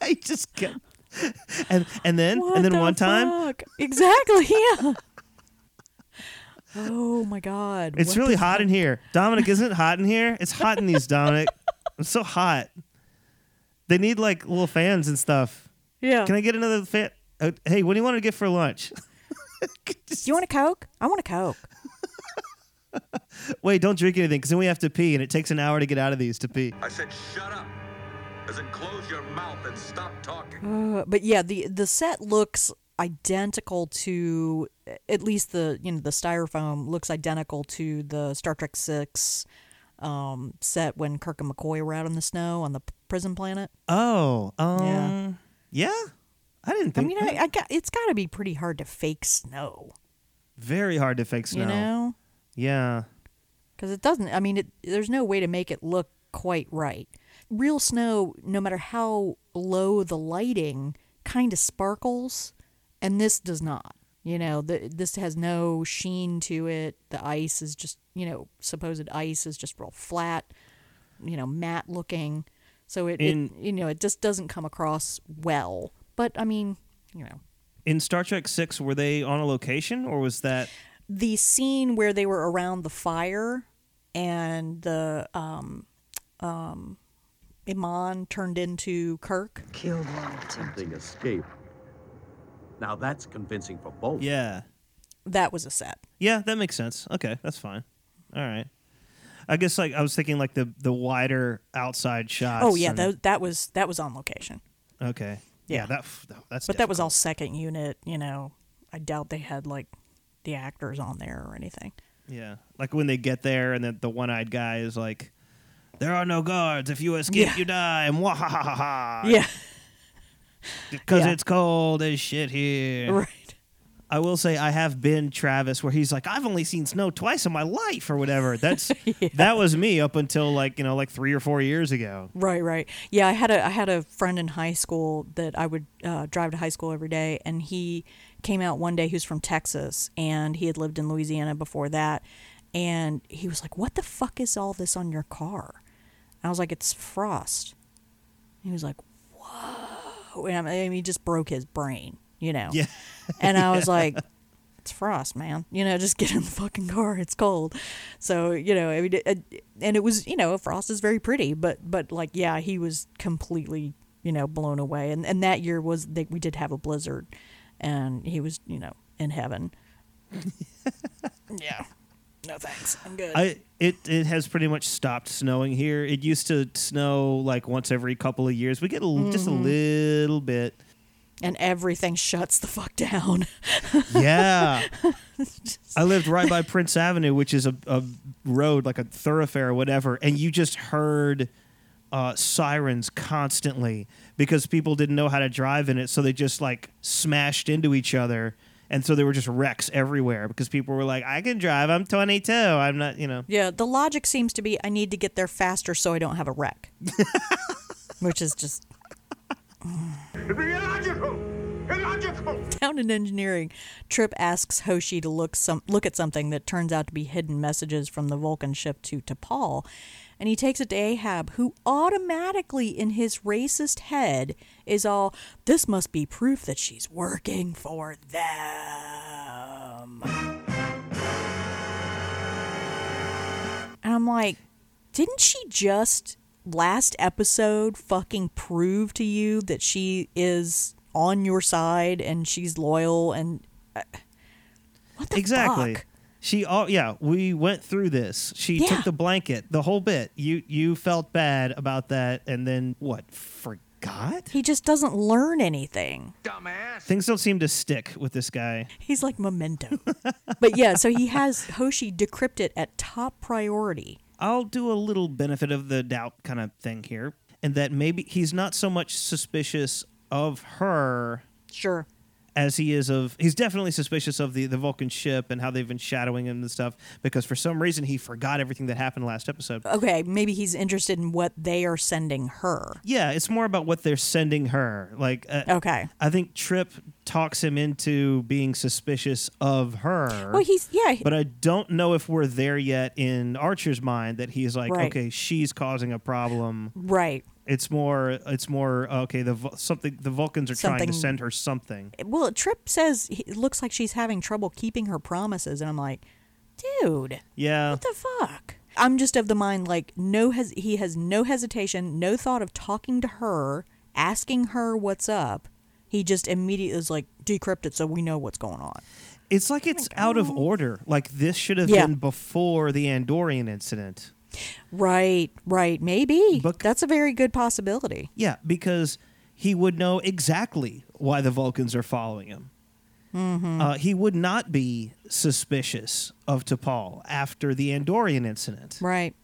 I just kept. And and then What and then the one time fuck? exactly, yeah. oh my God, It's what really the hot in here. Dominic, isn't it hot in here? It's hot in these, Dominic. It's so hot. They need like little fans and stuff. Yeah. Can I get another fan? Uh, hey, what do you want to get for lunch? You want a Coke? I want a Coke. Wait, don't drink anything because then we have to pee, and it takes an hour to get out of these to pee. I said shut up. As in close your mouth and stop talking. Uh, but yeah, the the set looks identical to at least the you know the styrofoam looks identical to the Star Trek Six um, set when Kirk and McCoy were out in the snow on the prison planet. Oh, um, Yeah. yeah. I didn't I think. mean, I, I got it's got to be pretty hard to fake snow, very hard to fake snow. you know, Yeah. because it doesn't. I mean, it, there's no way to make it look quite right. Real snow, no matter how low the lighting, kind of sparkles, and this does not. You know, the, this has no sheen to it. The ice is just, you know, supposed ice is just real flat, you know, matte looking. So it, In- it you know, it just doesn't come across well. But I mean, you know, In Star Trek Six, were they on a location or was that? the scene where they were around the fire and the um um Iman turned into Kirk. Killed one. Something escaped. Now that's convincing for both. Yeah. That was a set. Yeah, that makes sense. Okay, that's fine. All right. I guess like I was thinking like the the wider outside shots. oh yeah, and- that, that was that was on location. okay. Yeah, that that's But that was all second unit, you know. I doubt they had like the actors on there or anything. Yeah, like when they get there and then the one-eyed guy is like, "There are no guards. If you escape, Yeah. you die." And wah ha ha ha ha. Yeah. because Yeah. it's cold as shit here. Right. I will say I have been Travis, where he's like, "I've only seen snow twice in my life," or whatever. That's that was me up until like you know like three or four years ago. Right, right. Yeah, I had a I had a friend in high school that I would uh, drive to high school every day, and he came out one day. He was from Texas, and he had lived in Louisiana before that, and he was like, "What the fuck is all this on your car?" I was like, "It's frost." He was like, "Whoa!" And I mean, he just broke his brain, you know. Yeah. And I was Yeah. like, it's frost, man. You know, just get in the fucking car. It's cold. So you know, I mean, it, and it was you know, frost is very pretty, but but like yeah, he was completely you know blown away. And and that year was they, we did have a blizzard, and he was you know in heaven. yeah. No thanks. I'm good. I it it has pretty much stopped snowing here. It used to snow like once every couple of years. We get a, l just a Mhm. little bit. and everything shuts the fuck down. Yeah. I lived right by Prince Avenue, which is a, a road, like a thoroughfare or whatever, and you just heard uh, sirens constantly because people didn't know how to drive in it, so they just like smashed into each other. And so there were just wrecks everywhere because people were like, I can drive. I'm 22. I'm not, you know. Yeah, the logic seems to be I need to get there faster so I don't have a wreck. Which is just Illogical! Illogical! Down in engineering, Trip asks Hoshi to look some look at something that turns out to be hidden messages from the Vulcan ship to T'Pol, and he takes it to Ahab, who automatically in his racist head is all, "This must be proof that she's working for them." And I'm like, didn't she just last episode fucking prove to you that she is on your side and she's loyal and uh, what the exactly. fuck? She all yeah, we went through this. She Yeah. took the blanket, the whole bit. You you felt bad about that and then what? Forgot? He just doesn't learn anything. Dumbass. Things don't seem to stick with this guy. He's like memento. but yeah, so he has Hoshi decrypt it at top priority. I'll do a little benefit of the doubt kind of thing here, and that maybe he's not so much suspicious of her Sure. As he is of he's definitely suspicious of the the Vulcan ship and how they've been shadowing him and stuff because for some reason he forgot everything that happened last episode. Okay, maybe he's interested in what they are sending her. Yeah, it's more about what they're sending her. Like, uh, Okay. I think Trip talks him into being suspicious of her. Well, he's yeah. but I don't know if we're there yet in Archer's mind that he's like, Right. okay, she's causing a problem. Right. It's more, it's more uh, okay. The something the Vulcans are trying to send her something. Eh, well, Trip says it looks like she's having trouble keeping her promises, and I'm like, dude, Yeah, what the fuck? I'm just of the mind like no has he has no hesitation, no thought of talking to her, asking her what's up. He just immediately is like decrypt it so we know what's going on. it's like oh it's out of order. Like this should have Yeah. been before the Andorian incident. Right, right, maybe. That's a very good possibility. Yeah, because he would know exactly why the Vulcans are following him. Mm-hmm. Uh, he would not be suspicious of T'Pol after the Andorian incident. Right.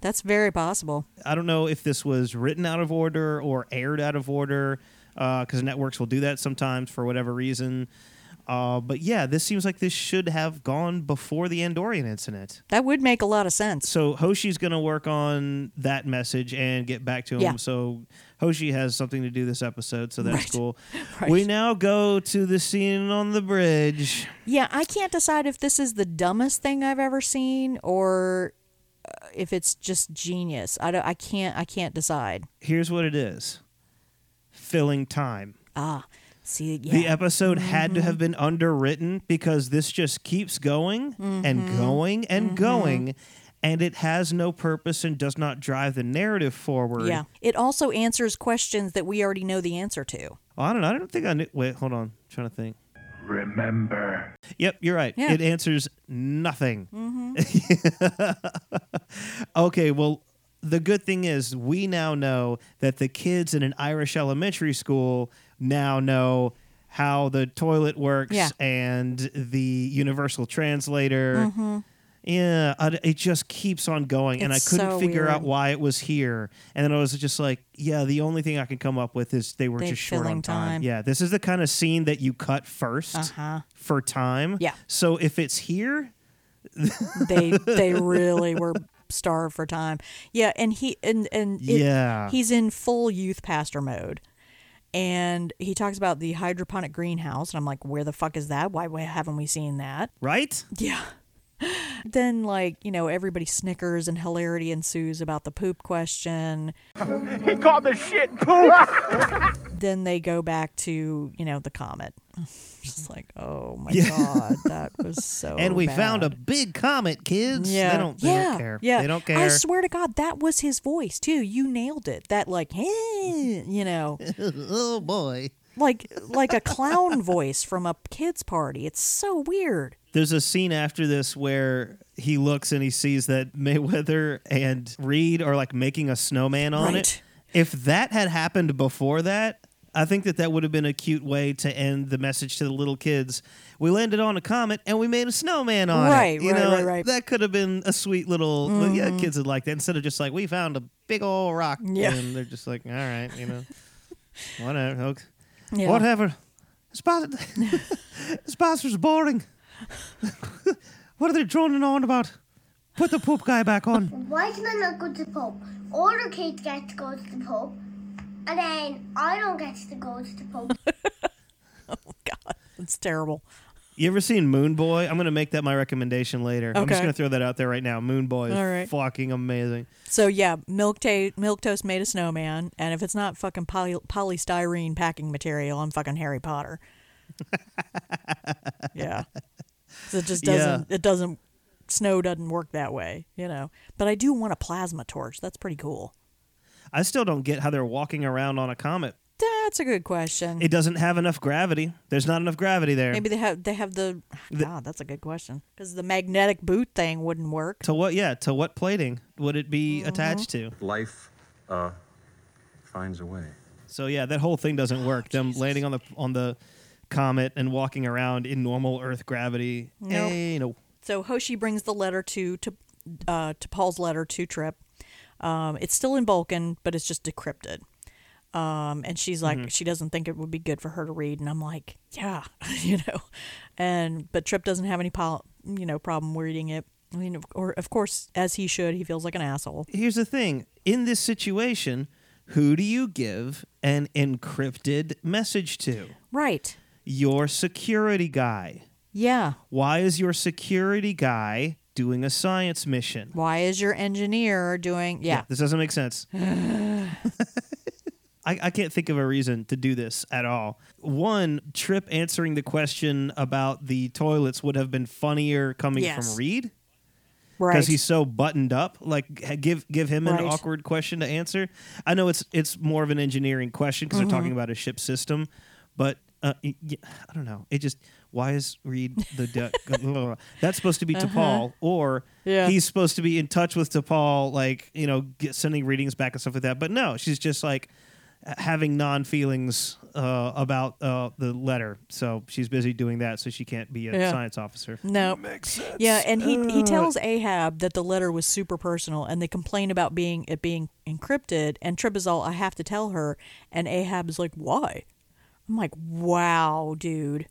That's very possible. I don't know if this was written out of order or aired out of order, because networks will do that sometimes for whatever reason. Uh, but yeah, this seems like this should have gone before the Andorian incident. That would make a lot of sense. So Hoshi's going to work on that message and get back to him. Yeah. So Hoshi has something to do this episode, so that's Right. cool. Right. We now go to the scene on the bridge. Yeah, I can't decide if this is the dumbest thing I've ever seen or uh, if it's just genius. I don't. I can't. I can't decide. Here's what it is: filling time. Ah, see, yeah. The episode had to have been underwritten because this just keeps going and Mhm. going and Mhm. going, and it has no purpose and does not drive the narrative forward. Yeah. It also answers questions that we already know the answer to. Well, I don't know. I don't think I knew. Wait, hold on. I'm trying to think. Remember. Yep, you're right. Yeah. It answers nothing. Mm-hmm. okay, well, the good thing is we now know that the kids in an Irish elementary school now know how the toilet works Yeah. and the universal translator. Mhm. Yeah, it just keeps on going, and I couldn't so figure out why it was here. And then I was just like, "Yeah, the only thing I can come up with is they were They just short on time. time. Yeah, this is the kind of scene that you cut 1st Uh-huh. for time. Yeah. So if it's here, They they really were starved for time. Yeah, and he and and it- Yeah. he's in full youth pastor mode. And he talks about the hydroponic greenhouse, and I'm like, where the fuck is that? Why, why haven't we seen that? right? Yeah. Then, like, you know, everybody snickers and hilarity ensues about the poop question. He called the shit poop. Then they go back to, you know, the comet. Just like, oh my Yeah. God, that was so and we found a big comet, kids. Yeah. They don't, they yeah. don't care. Yeah. They don't care. I swear to God, that was his voice too. You nailed it. That like, hey, you know, oh boy. Like like a clown voice from a kids party. It's so weird. There's a scene after this where he looks and he sees that Mayweather and Reed are like making a snowman on Right. it. If that had happened before that, I think that that would have been a cute way to end the message to the little kids. We landed on a comet and we made a snowman on Right, it. You right, know, right, right. that could have been a sweet little. well, Yeah, mm-hmm. kids would like that instead of just like we found a big old rock. Yeah. and they're just like, all right, you know, whatever. Okay. Yeah. Whatever. Spot- Sponsor's boring. what are they droning on about? Put the poop guy back on. Why can I not go to the pub? All the kids get to go to the pub, and then I don't get to go to the pub. Oh, That's terrible. You ever seen Moone Boy? I'm gonna make that my recommendation later. I'm just gonna throw that out there right now. Moone Boy is All right. fucking amazing. So yeah, milk ta- milk toast made a snowman, and if it's not fucking poly- polystyrene packing material, I'm fucking Harry Potter. yeah, 'Cause it just doesn't. It doesn't. Snow doesn't work that way, you know. But I do want a plasma torch. That's pretty cool. I still don't get how they're walking around on a comet That's a good question. It doesn't have enough gravity. There's not enough gravity there. Maybe they have they have the, God. That's a good question because the magnetic boot thing wouldn't work. To what? Yeah. To what plating would it be Mm-hmm. attached to? Life uh, finds a way. So yeah, that whole thing doesn't work. Them landing on the on the comet and walking around in normal Earth gravity. Nope. Eh, no. So Hoshi brings the letter to to uh, T'Pol's letter to Trip. Um, it's still in Vulcan, but it's just decrypted. Um, and she's like, Mm-hmm. she doesn't think it would be good for her to read, and I'm like, yeah, you know. And but Trip doesn't have any pol- you know problem reading it. I mean, of- or of course, as he should, he feels like an asshole. Here's the thing. In this situation, who do you give an encrypted message to? Right. Your security guy. Yeah. Why is your security guy doing a science mission? Why is your engineer doing? Yeah. This doesn't make sense. I, I can't think of a reason to do this at all. One, Trip answering the question about the toilets would have been funnier coming Yes. from Reed. Right. Because he's so buttoned up, like give give him an awkward question to answer. I know it's it's more of an engineering question because Mhm. they're talking about a ship system, but uh, I don't know. It just why is Reed the duck? That's supposed to be Uh-huh. T'Pol, or Yeah. he's supposed to be in touch with T'Pol, like you know, get, sending readings back and stuff like that. But no, she's just like having non feelings uh, about uh, the letter, so she's busy doing that, so she can't be a Yeah. science officer. No. Yeah, and he he tells Ahab that the letter was super personal, and they complain about being it being encrypted. And Trip is all, I have to tell her, and Ahab is like, why? I'm like, wow, dude,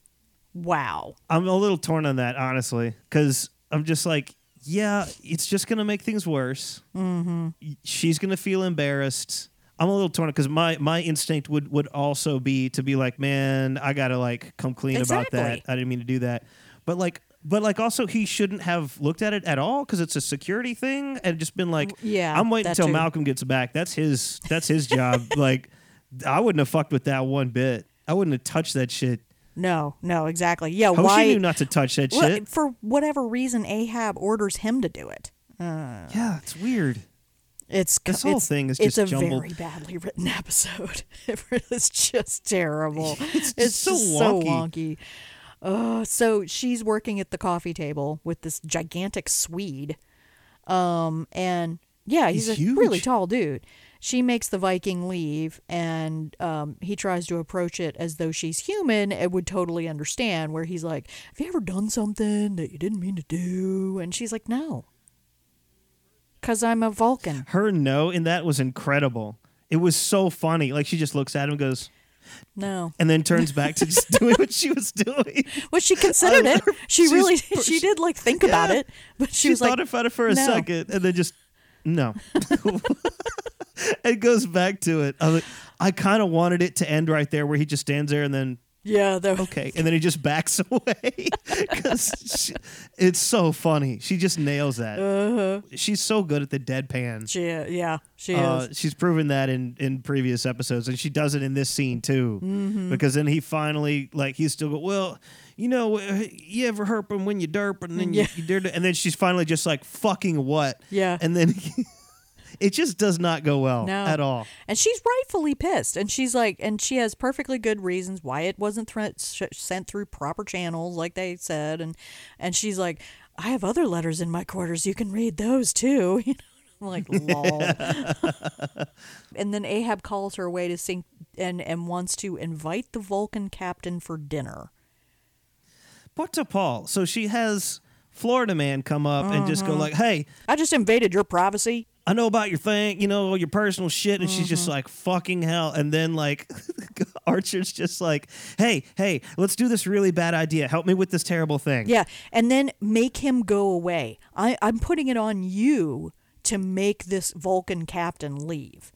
wow. I'm a little torn on that, honestly, because I'm just like, yeah, it's just gonna make things worse. Mm-hmm. She's gonna feel embarrassed. I'm a little torn because my my instinct would would also be to be like, man, I gotta like come clean about that. I didn't mean to do that, but like. But like, also, he shouldn't have looked at it at all because it's a security thing, and just been like, Yeah, I'm waiting until. Malcolm gets back. That's his. That's his job. like, I wouldn't have fucked with that one bit. I wouldn't have touched that shit. No, no, exactly. Yeah, Hoshi why? knew not to touch that Well, shit. For whatever reason, Ahab orders him to do it. Uh, Yeah, it's weird. It's This whole it's- thing is it's just a jumbled. very badly written episode. It's just terrible. It's it's so just so wonky. wonky. Uh, so she's working at the coffee table with this gigantic Swede, um, and yeah, he's, He's a really tall dude. She makes the Viking leave, and um, he tries to approach it as though she's human and would totally understand. Where he's like, "Have you ever done something that you didn't mean to do?" And she's like, "No." Cause I'm a Vulcan. Her no in that was incredible. It was so funny. Like she just looks at him and goes, No. and then turns back to just doing what she was doing. Well, she considered it. She really, she did like think about it, but she, She, was thought like, about it for a no. second and then just no. it goes back to it. I, like, I kind of wanted it to end right there where he just stands there and then Yeah, though. okay, and then he just backs away because it's so funny. She just nails that. Uh-huh. She's so good at the deadpan. She, yeah, she Uh, is. she's proven that in in previous episodes, and she does it in this scene too. Mhm. Because then he finally like he's still go well. You know, uh, you ever herp 'em when you derp, and then Yeah. you, you dare, and then she's finally just like fucking what? Yeah. and then it just does not go well No. at all. And she's rightfully pissed, and she's like, and she has perfectly good reasons why it wasn't sh- sent through proper channels, like they said, and and she's like, I have other letters in my quarters. You can read those too. You know, I'm like lol. and then Ahab calls her away to sing and and wants to invite the Vulcan captain for dinner. T'Pol, so she has Florida man come up and just go Mhm. like, "Hey, I just invaded your privacy. I know about your thing, you know, your personal shit. And she's Mm-hmm. just like, fucking hell. And then, like, Archer's just like, hey, hey, let's do this really bad idea. Help me with this terrible thing. Yeah, and then make him go away. I, I'm putting it on you to make this Vulcan captain leave.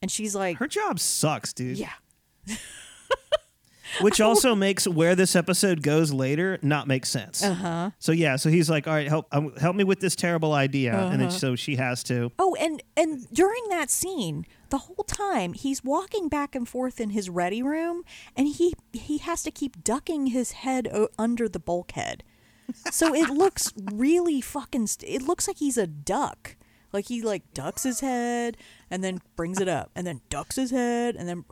And she's like, Her job sucks, dude. Yeah. Which also makes where this episode goes later not make sense. Uh huh. So, yeah, so he's like, all right, help um, help me with this terrible idea. And then Uh-huh. so she has to. Oh, and and during that scene, the whole time he's walking back and forth in his ready room, and he he has to keep ducking his head o- under the bulkhead. So it looks really fucking. St- it looks like he's a duck. Like he like ducks his head and then brings it up, and then ducks his head, and then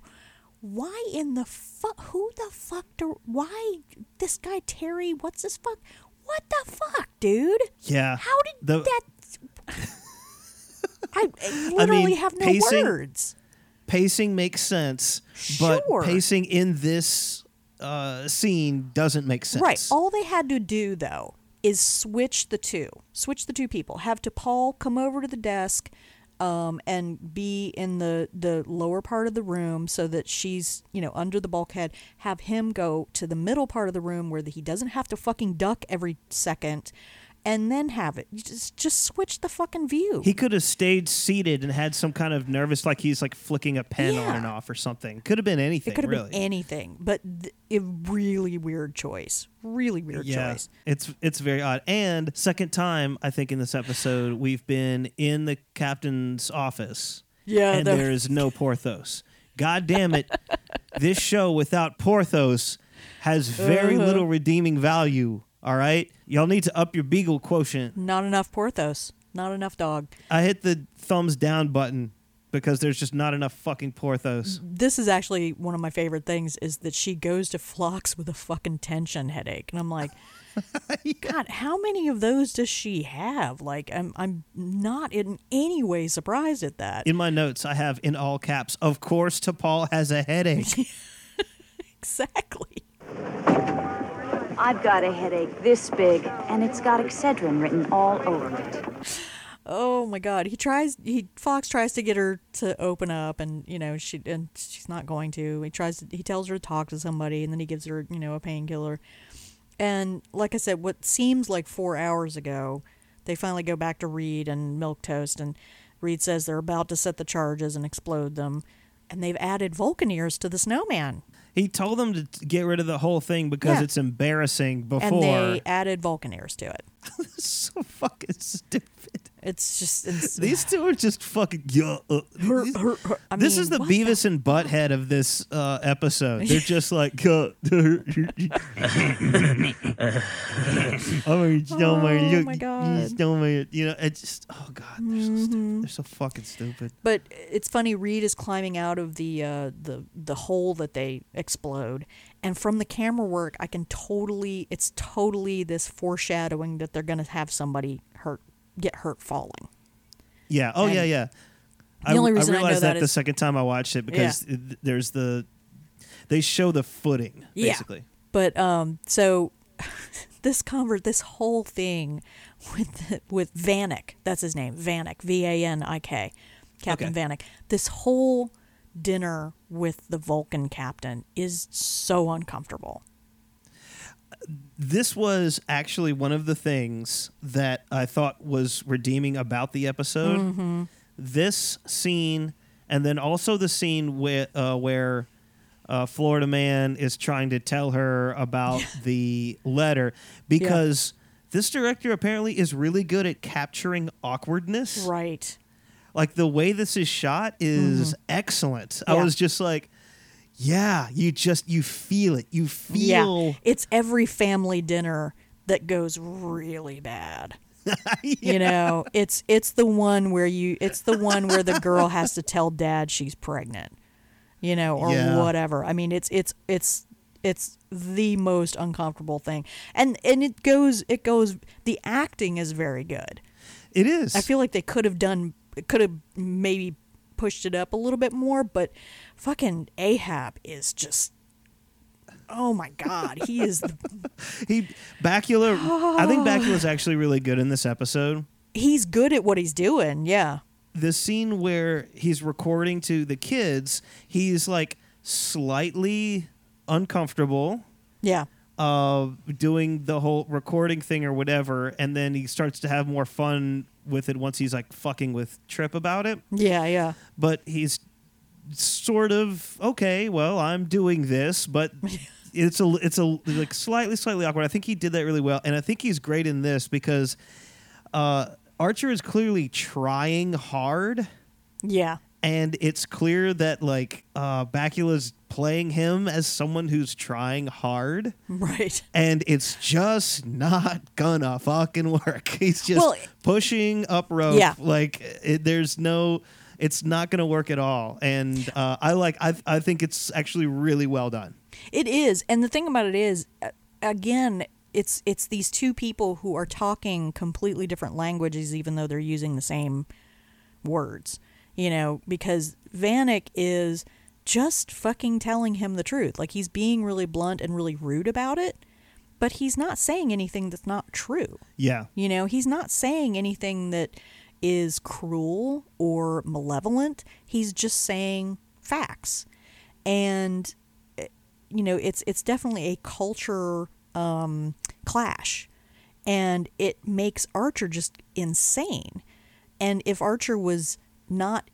why in the fuck? Who the fuck? Do, why this guy Terry? What's this fuck? What the fuck, dude? Yeah. How did The- that? I, I I literally mean, have no pacing- words. Pacing makes sense, but Sure. pacing in this uh, scene doesn't make sense. Right. All they had to do though is switch the two, switch the two people. Have T'Pol come over to the desk, um, and be in the the lower part of the room so that she's you know under the bulkhead. Have him go to the middle part of the room where he doesn't have to fucking duck every second, and then have it. You just just switch the fucking view. He could have stayed seated and had some kind of nervous, like he's like flicking a pen on and off or something. Could have been anything. it could have really. been anything, but th- a really weird choice. Really weird yeah, choice. it's it's very odd. And second time, I think in this episode, we've been in the captain's office. Yeah, and the- there is no Porthos. God damn it! this show without Porthos has very Uh-huh. little redeeming value. All right, y'all need to up your Beagle quotient. Not enough Porthos. Not enough dog. I hit the thumbs down button because there's just not enough fucking Porthos. this is actually one of my favorite things is that she goes to Phlox with a fucking tension headache, and I'm like, God, how many of those does she have? Like, I'm I'm not in any way surprised at that. In my notes, I have in all caps. Of course, T'Pol has a headache. exactly. I've got a headache this big, and it's got Excedrin written all over it. Oh my God, he tries. He Phlox tries to get her to open up, and you know she and she's not going to. He tries. To, he tells her to talk to somebody, and then he gives her you know a painkiller. And like I said, what seems like four hours ago, they finally go back to Reed and Milk Toast, and Reed says they're about to set the charges and explode them, and they've added Vulcan ears to the snowman, He told them to get rid of the whole thing because Yeah. it's embarrassing before. and they added Vulcan ears to it. so fucking stupid. It's just it's, These two are just fucking. Uh, these- I this mean, is the Beavis and Butthead of this uh, episode. They're just like. uh, oh my, oh my, Oh you, my God. stole my, you know, it's just. Oh god, they're so Mm-hmm. stupid. They're so fucking stupid. But it's funny. Reed is climbing out of the uh, the the hole that they explode, and from the camera work, I can totally. It's totally this foreshadowing that they're gonna have somebody get hurt falling. Yeah. Oh And yeah, yeah. the only reason I realized that that, the second time I watched it because it- there's the. They show the footing basically. Yeah. But um, so this convert, this whole thing with with Vanik, that's his name, Vanik, V A N I K, Captain Okay. Vanik. This whole dinner with the Vulcan captain is so uncomfortable. This was actually one of the things that I thought was redeeming about the episode. Mhm. This scene, and then also the scene where uh, where uh, Florida Man is trying to tell her about the letter, because this director apparently is really good at capturing awkwardness. Right. Like the way this is shot is excellent. I was just like. Yeah, you just you feel it. You feel Yeah, it's every family dinner that goes really bad. You know, it's it's the one where you it's the one where the girl has to tell dad she's pregnant. You know, or Yeah. whatever. I mean, it's it's it's it's the most uncomfortable thing. And and it goes it goes the acting is very good. It is. I feel like they could have done it could have maybe pushed it up a little bit more, but fucking Ahab is just Oh my god, he is the he Bakula. I think Bakula's actually really good in this episode. he's good at what he's doing. Yeah. The scene where he's recording to the kids, he's like slightly uncomfortable. Yeah. Uh, doing the whole recording thing or whatever, and then he starts to have more fun with it once he's like fucking with Trip about it. Yeah, yeah. But he's sort of okay. Well, I'm doing this, but it's a it's a like slightly slightly awkward. I think he did that really well, and I think he's great in this because uh, Archer is clearly trying hard, Yeah. and it's clear that like uh, Bakula's playing him as someone who's trying hard. Right. And it's just not gonna fucking work. He's just Well, pushing up rope. Yeah. Like it, there's no. It's not going to work at all. And uh, I like. I I think it's actually really well done. It is, and the thing about it is, again, it's it's these two people who are talking completely different languages, even though they're using the same words. You know, because Vanik is just fucking telling him the truth. Like he's being really blunt and really rude about it, but he's not saying anything that's not true. Yeah. You know, he's not saying anything that is cruel or malevolent. He's just saying facts. And eh, you know, it's it's definitely a culture um, clash. And it makes Archer just insane. And if Archer was not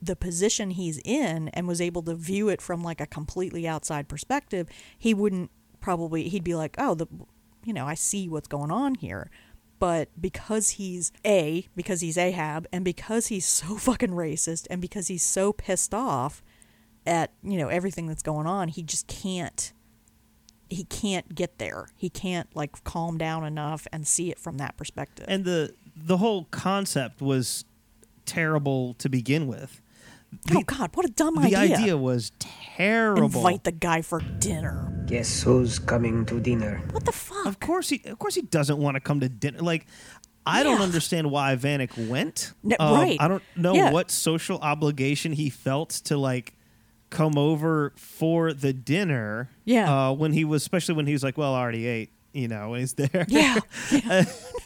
the position he's in and was able to view it from like a completely outside perspective, he wouldn't probably he'd be like, "Oh, the you know, I see what's going on here." But because he's A, because he's Ahab and because he's so fucking racist and because he's so pissed off at, you know, everything that's going on, he just can't he can't get there. He can't like calm down enough and see it from that perspective. And the the whole concept was terrible to begin with. oh God, what a dumb The idea! The idea was terrible. Invite the guy for dinner. Guess who's coming to dinner? What the fuck? Of course he of course he doesn't want to come to dinner. Like I don't understand why Vanik went. No, Um, right. I don't know Yeah. what social obligation he felt to like come over for the dinner. Yeah. Uh, when he was especially when he was like, Well, I already ate, you know, when he's there. Yeah. Uh,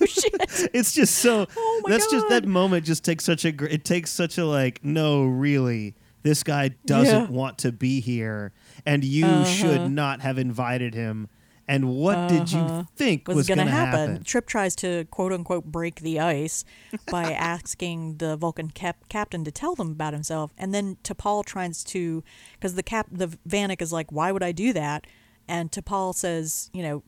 it's just so Oh my that's just that moment just takes such a it takes such a like no really this guy doesn't Yeah. want to be here and you Uh-huh. should not have invited him and what did Uh-huh. you think was, gonna going to happen? Trip tries to quote unquote break the ice by asking the Vulcan cap- captain to tell them about himself, and then T'Pol tries to because the cap the Vanik is like, why would I do that? And T'Pol says, you know,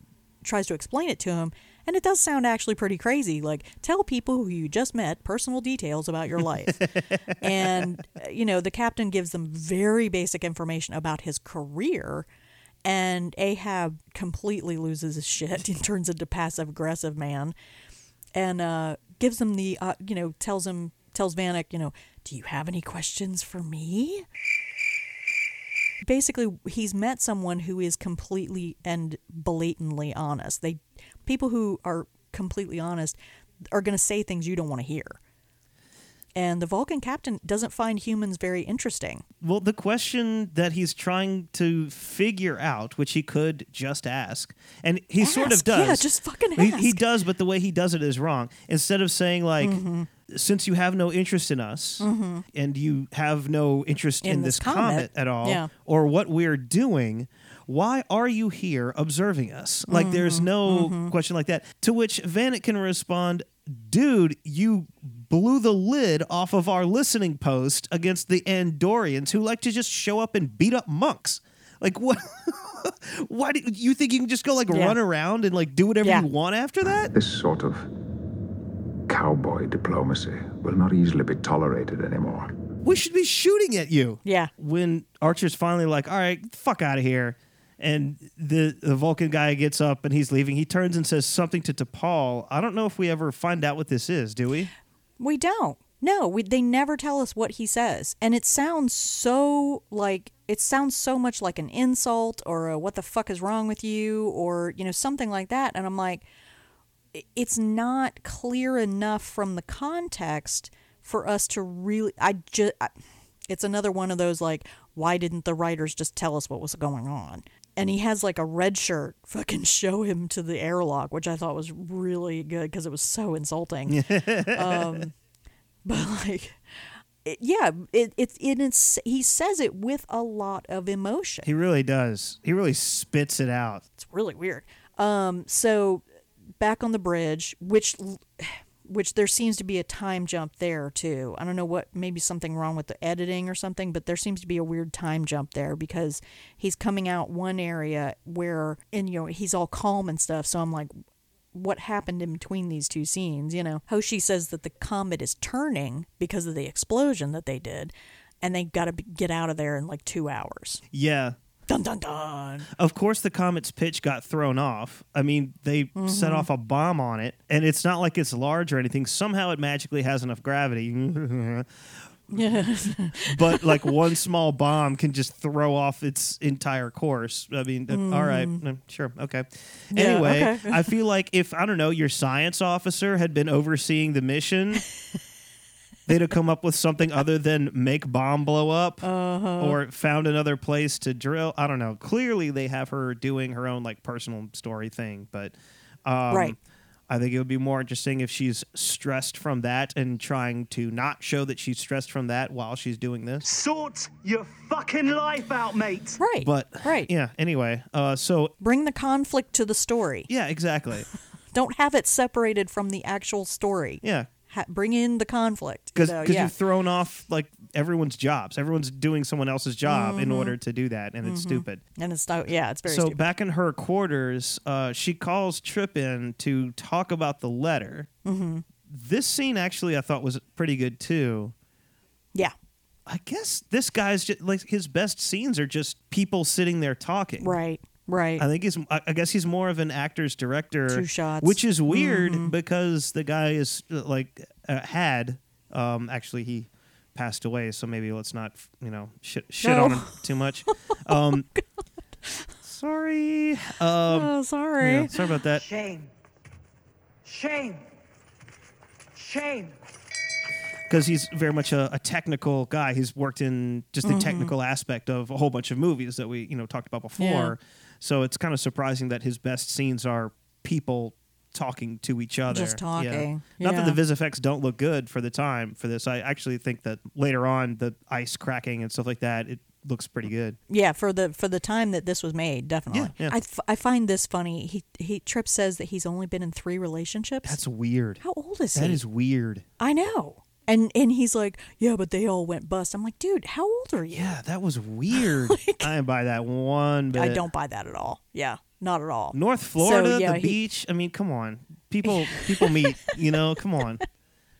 tries to explain it to him, and it does sound actually pretty crazy. Like, tell people who you just met personal details about your life. and, uh, you know, the captain gives them very basic information about his career. And Ahab completely loses his shit and turns into passive aggressive man, and uh, gives them the uh, you know tells him tells Vanik you know do you have any questions for me? Basically, he's met someone who is completely and blatantly honest. They people who are completely honest are going to say things you don't want to hear. And the Vulcan captain doesn't find humans very interesting. Well, the question that he's trying to figure out, which he could just ask, and he sort of Ask, yeah, does. just fucking He, he. Mm-hmm. does, but the way he does it is wrong. Instead of saying like, since you have no interest in us Mhm. and you have no interest in, In this this comet, comet, at all, yeah. or what we're doing. Why are you here observing us? Like, there's Mm-hmm. no question like that. To which Vanik can respond, dude, you blew the lid off of our listening post against the Andorians who like to just show up and beat up monks. Like what? Why do you think you can just go like Yeah. run around and like do whatever Yeah. you want after that? This sort of cowboy diplomacy will not easily be tolerated anymore. We should be shooting at you. Yeah. When Archer's finally like, all right, fuck out of here. And the, the Vulcan guy gets up and he's leaving. He turns and says something to T'Pol. I don't know if we ever find out what this is, do we? We don't. No, we, they never tell us what he says. And it sounds so like it sounds so much like an insult or what the fuck is wrong with you or, you know, something like that. And I'm like it's not clear enough from the context for us to really I just it's another one of those like why didn't the writers just tell us what was going on? And he has like a red shirt fucking show him to the airlock, which I thought was really good because it was so insulting. um, but like it, yeah it, it, it it's he says it with a lot of emotion He really does. He really spits it out. it's really weird um so back on the bridge which which there seems to be a time jump there too i don't know what maybe something wrong with the editing or something but there seems to be a weird time jump there because he's coming out one area where and you know he's all calm and stuff so i'm like what happened in between these two scenes. You know, Hoshi says that the comet is turning because of the explosion that they did, and they got to get out of there in like two hours. Yeah. Dun dun dun. Of course, the comet's pitch got thrown off. I mean, they set Mhm. off a bomb on it, and it's not like it's large or anything. Somehow, it magically has enough gravity. But like one small bomb can just throw off its entire course. I mean, uh, all right, Mhm. mm, sure, okay. Yeah, anyway, okay. I feel like if I don't know, your science officer had been overseeing the mission, they'd have come up with something other than make bomb blow up Uh-huh. or found another place to drill. I don't know. Clearly, they have her doing her own like personal story thing, but um, Right. I think it would be more interesting if she's stressed from that and trying to not show that she's stressed from that while she's doing this. Sort your fucking life out, mate. Right. But right. yeah. Anyway, uh, so Bring the conflict to the story. yeah, exactly. Don't have it separated from the actual story. Yeah. Ha- bring in the conflict. Because So, yeah. you've thrown off like everyone's jobs. Everyone's doing someone else's job in Mhm. order to do that, and it's Mhm. stupid. And it's not, yeah, it's very so stupid. back in her quarters, uh, she calls Trip in to talk about the letter. Mhm. This scene actually I thought was pretty good too. Yeah. I guess this guy's just like his best scenes are just people sitting there talking. Right. Right. I think he's. I I guess he's more of an actor's director, Two shots. which is weird Mhm. because the guy is uh, like uh, had. Um, actually, he passed away, so maybe let's not you know shit, shit on him too much. Um, sorry. Um, Oh, sorry. yeah, sorry about that. Shame. Shame. Shame. Because he's very much a, a technical guy. He's worked in just the Mhm. technical aspect of a whole bunch of movies that we you know talked about before. Yeah. So it's kind of surprising that his best scenes are people talking to each other. Just talking. Not that the Yeah. vis effects don't look good for the time for this. I actually think that later on the ice cracking and stuff like that it looks pretty good. Yeah, for the for the time that this was made, definitely. Yeah, yeah. I, f- I find this funny. He he Trip says that he's only been in three relationships. That's weird. How old is That he? is weird. I know. And and he's like, yeah, but they all went bust. I'm like, dude, how old are you? Yeah, that was weird. I didn't buy that one bit. I don't buy that at all. Yeah, not at all. North Florida, So, yeah, the he- beach. I mean, come on. People people meet, you know, come on.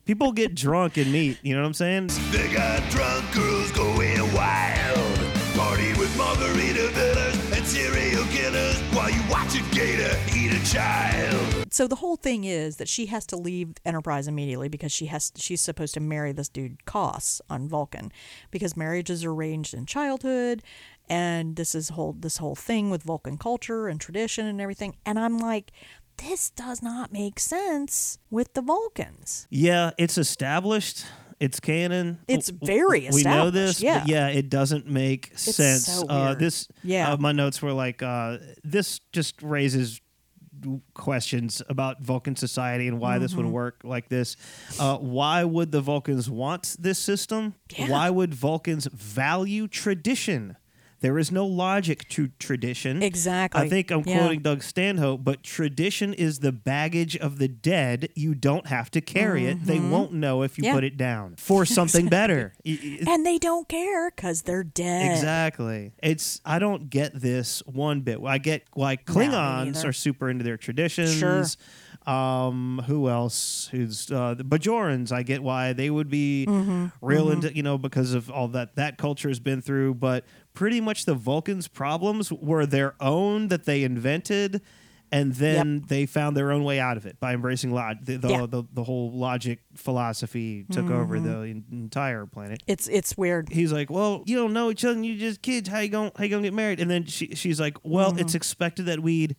People get drunk and meet, you know what I'm saying? They got drunk girls going wild. Party with margarita fillers and serial killers while you watch a gator eat a child. So the whole thing is that she has to leave Enterprise immediately because she has she's supposed to marry this dude Koss on Vulcan because marriages are arranged in childhood and this is whole this whole thing with Vulcan culture and tradition and everything and I'm like this does not make sense with the Vulcans. Yeah, it's established. It's canon. It's very We know this, established, yeah. yeah, it doesn't make sense. so Uh, this, Yeah. uh, my notes were like, uh, this just raises questions about Vulcan society and why this would Mhm. work like this. Uh, why would the Vulcans want this system? Why would Vulcans value tradition? There is no logic to tradition. Exactly. I think I'm Yeah. quoting Doug Stanhope, but tradition is the baggage of the dead. You don't have to carry it. They Mhm. won't know if you Yeah. put it down for something better. And they don't care cuz they're dead. Exactly. It's I don't get this one bit. I get why No, Klingons neither. are super into their traditions. Sure. Um, who else? Who's uh, the Bajorans? I get why they would be Mhm, real mhm. into you know because of all that that culture has been through. But pretty much the Vulcans' problems were their own that they invented. And then they found their own way out of it by embracing log- the, the, Yeah. the, the whole logic philosophy took over Mhm. the en- entire planet It's it's weird. he's like, "Well, you don't know each other, and you just kids. How you going? How you gonna get married?" And then she, she's like, "Well, it's Mhm. expected that we'd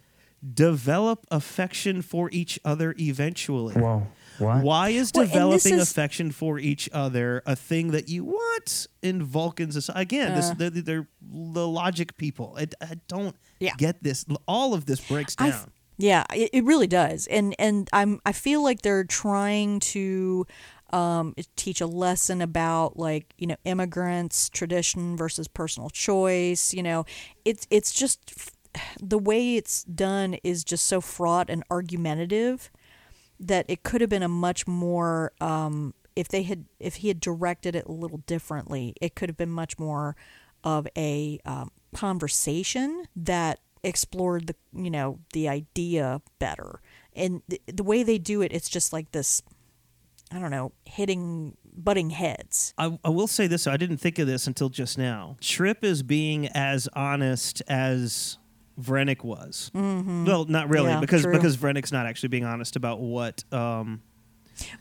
develop affection for each other eventually." Whoa. What? Why is Well, developing is- affection for each other a thing that you want in Vulcans? Again, this, Uh. they're, they're the logic people. I, I don't Yeah. get this. All of this breaks I down. yeah, it, it really does, and and I'm I feel like they're trying to um, teach a lesson about like you know immigrants, tradition versus personal choice. You know, it's it's just the way it's done is just so fraught and argumentative that it could have been a much more um, if they had if he had directed it a little differently, it could have been much more of a um, conversation that explored the you know the idea better. And the, the way they do it, it's just like this. I don't know, hitting butting heads. I, I will say this. I didn't think of this until just now. Trip is being as honest as Vrennick was. Mhm. Well, not really, Yeah, because true. because Vrennick's not actually being honest about what um,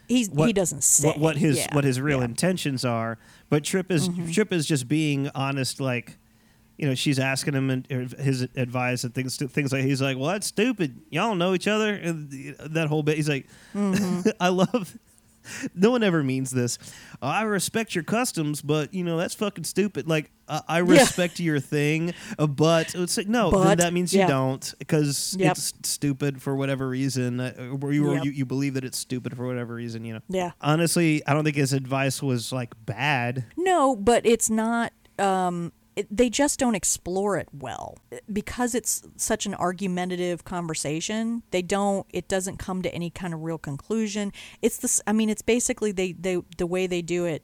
He's he doesn't say what, what his yeah, what his real yeah. intentions are. But Trip is Mhm. Trip is just being honest. Like, you know, she's asking him and his advice and things things like he's like, well, that's stupid. Y'all know each other. And that whole bit. He's like, Mhm. I love. No one ever means this. "Oh, I respect your customs, but you know that's fucking stupid. Like I I Yeah. respect your thing, uh, but it's like no. But, that means yeah. you don't because Yep. it's stupid for whatever reason, uh, or you, or Yep. you you believe that it's stupid for whatever reason. You know. Yeah. Honestly, I don't think his advice was like bad. No, but it's not. Um, it, they just don't explore it well because it's such an argumentative conversation. They don't. It doesn't come to any kind of real conclusion. It's this. I mean, it's basically they they the way they do it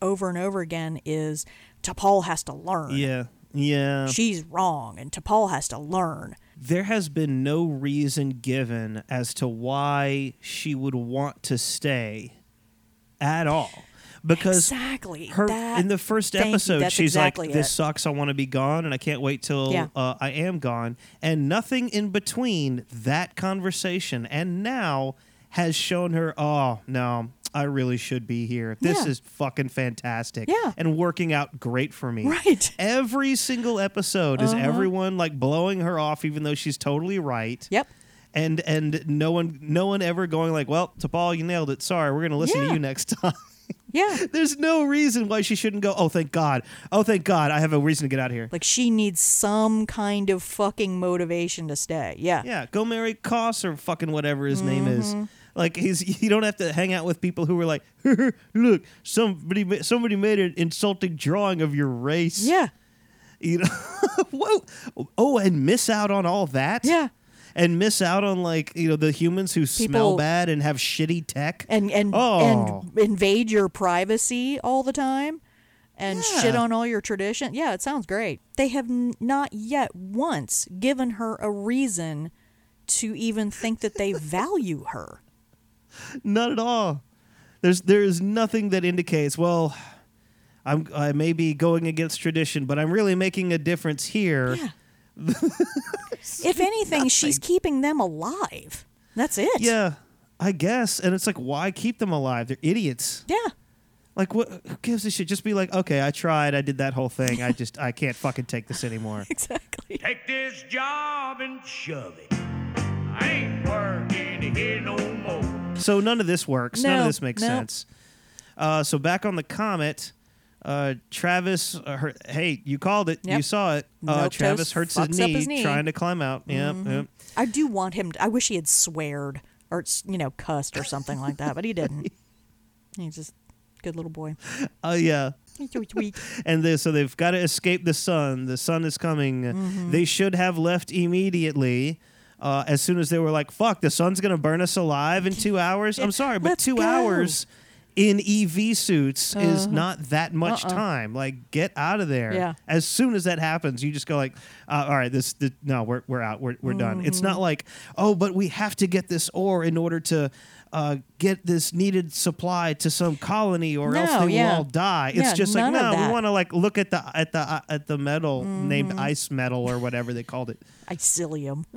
over and over again is T'Pol has to learn. Yeah. Yeah. She's wrong, and T'Pol has to learn. there has been no reason given as to why she would want to stay at all. Because Exactly. her That- in the first you. episode, she's exactly like, "This it. sucks. I want to be gone, and I can't wait till Yeah. uh, I am gone." And nothing in between that conversation and now has shown her, "Oh no, I really should be here. This Yeah. is fucking fantastic, Yeah. and working out great for me." Right. Every single episode is Uh-huh. everyone like blowing her off, even though she's totally right. Yep. And and no one no one ever going like, well, T'Pol, you nailed it. Sorry, we're gonna listen Yeah. to you next time. Yeah. There's no reason why she shouldn't go. Oh, thank God. Oh, thank God. I have a reason to get out of here. Like she needs some kind of fucking motivation to stay. Yeah. Yeah, go marry Koss or fucking whatever his name is. Mhm. Like he's you don't have to hang out with people who are like, look, somebody somebody made an insulting drawing of your race. Yeah. You know, whoa, oh, and miss out on all that. Yeah. And miss out on like you know the humans who smell bad and have shitty tech. and and oh, and invade your privacy all the time and shit on all your tradition. Yeah, it sounds great. They have n- not yet once given her a reason to even think that they value her. Not at all. There's there is nothing that indicates well. I'm I may be going against tradition, but I'm really making a difference here. if anything, she's keeping them alive. That's it. Yeah, I guess. And it's like, why keep them alive? They're idiots. Yeah. Like, what? Who gives a shit? Just be like, okay, I tried. I did that whole thing. I just, I can't fucking take this anymore. exactly. Take this job and shove it. I ain't working here no more. So none of this works. none of this makes no. sense. Uh, so back on the comet, uh, Travis, uh, her, hey, you called it. You saw it. Uh, Milquetoast Travis hurts his knee, his knee. trying to climb out. Yep, Mhm. yep. I do want him. I wish he had sweared or you know cussed or something like that, but he didn't. He's just good little boy. Oh yeah. He's so sweet. And they, so they've got to escape the sun. The sun is coming. Mhm. They should have left immediately. Uh, as soon as they were like, "Fuck, the sun's gonna burn us alive in two hours." I'm sorry, but Let's two go. hours in EV suits is Uh-huh. not that much Uh-uh. time. Like, get out of there. Yeah. As soon as that happens, you just go like, uh, "All right, this, this no, we're we're out. We're we're done." It's Mm-hmm. not like, "Oh, but we have to get this ore in order to." Uh, get this needed supply to some colony, or else No, they yeah. will all die. It's Yeah, just like no, we want to like look at the at the uh, at the metal named Mhm. ice metal or whatever they called it. Eisillium.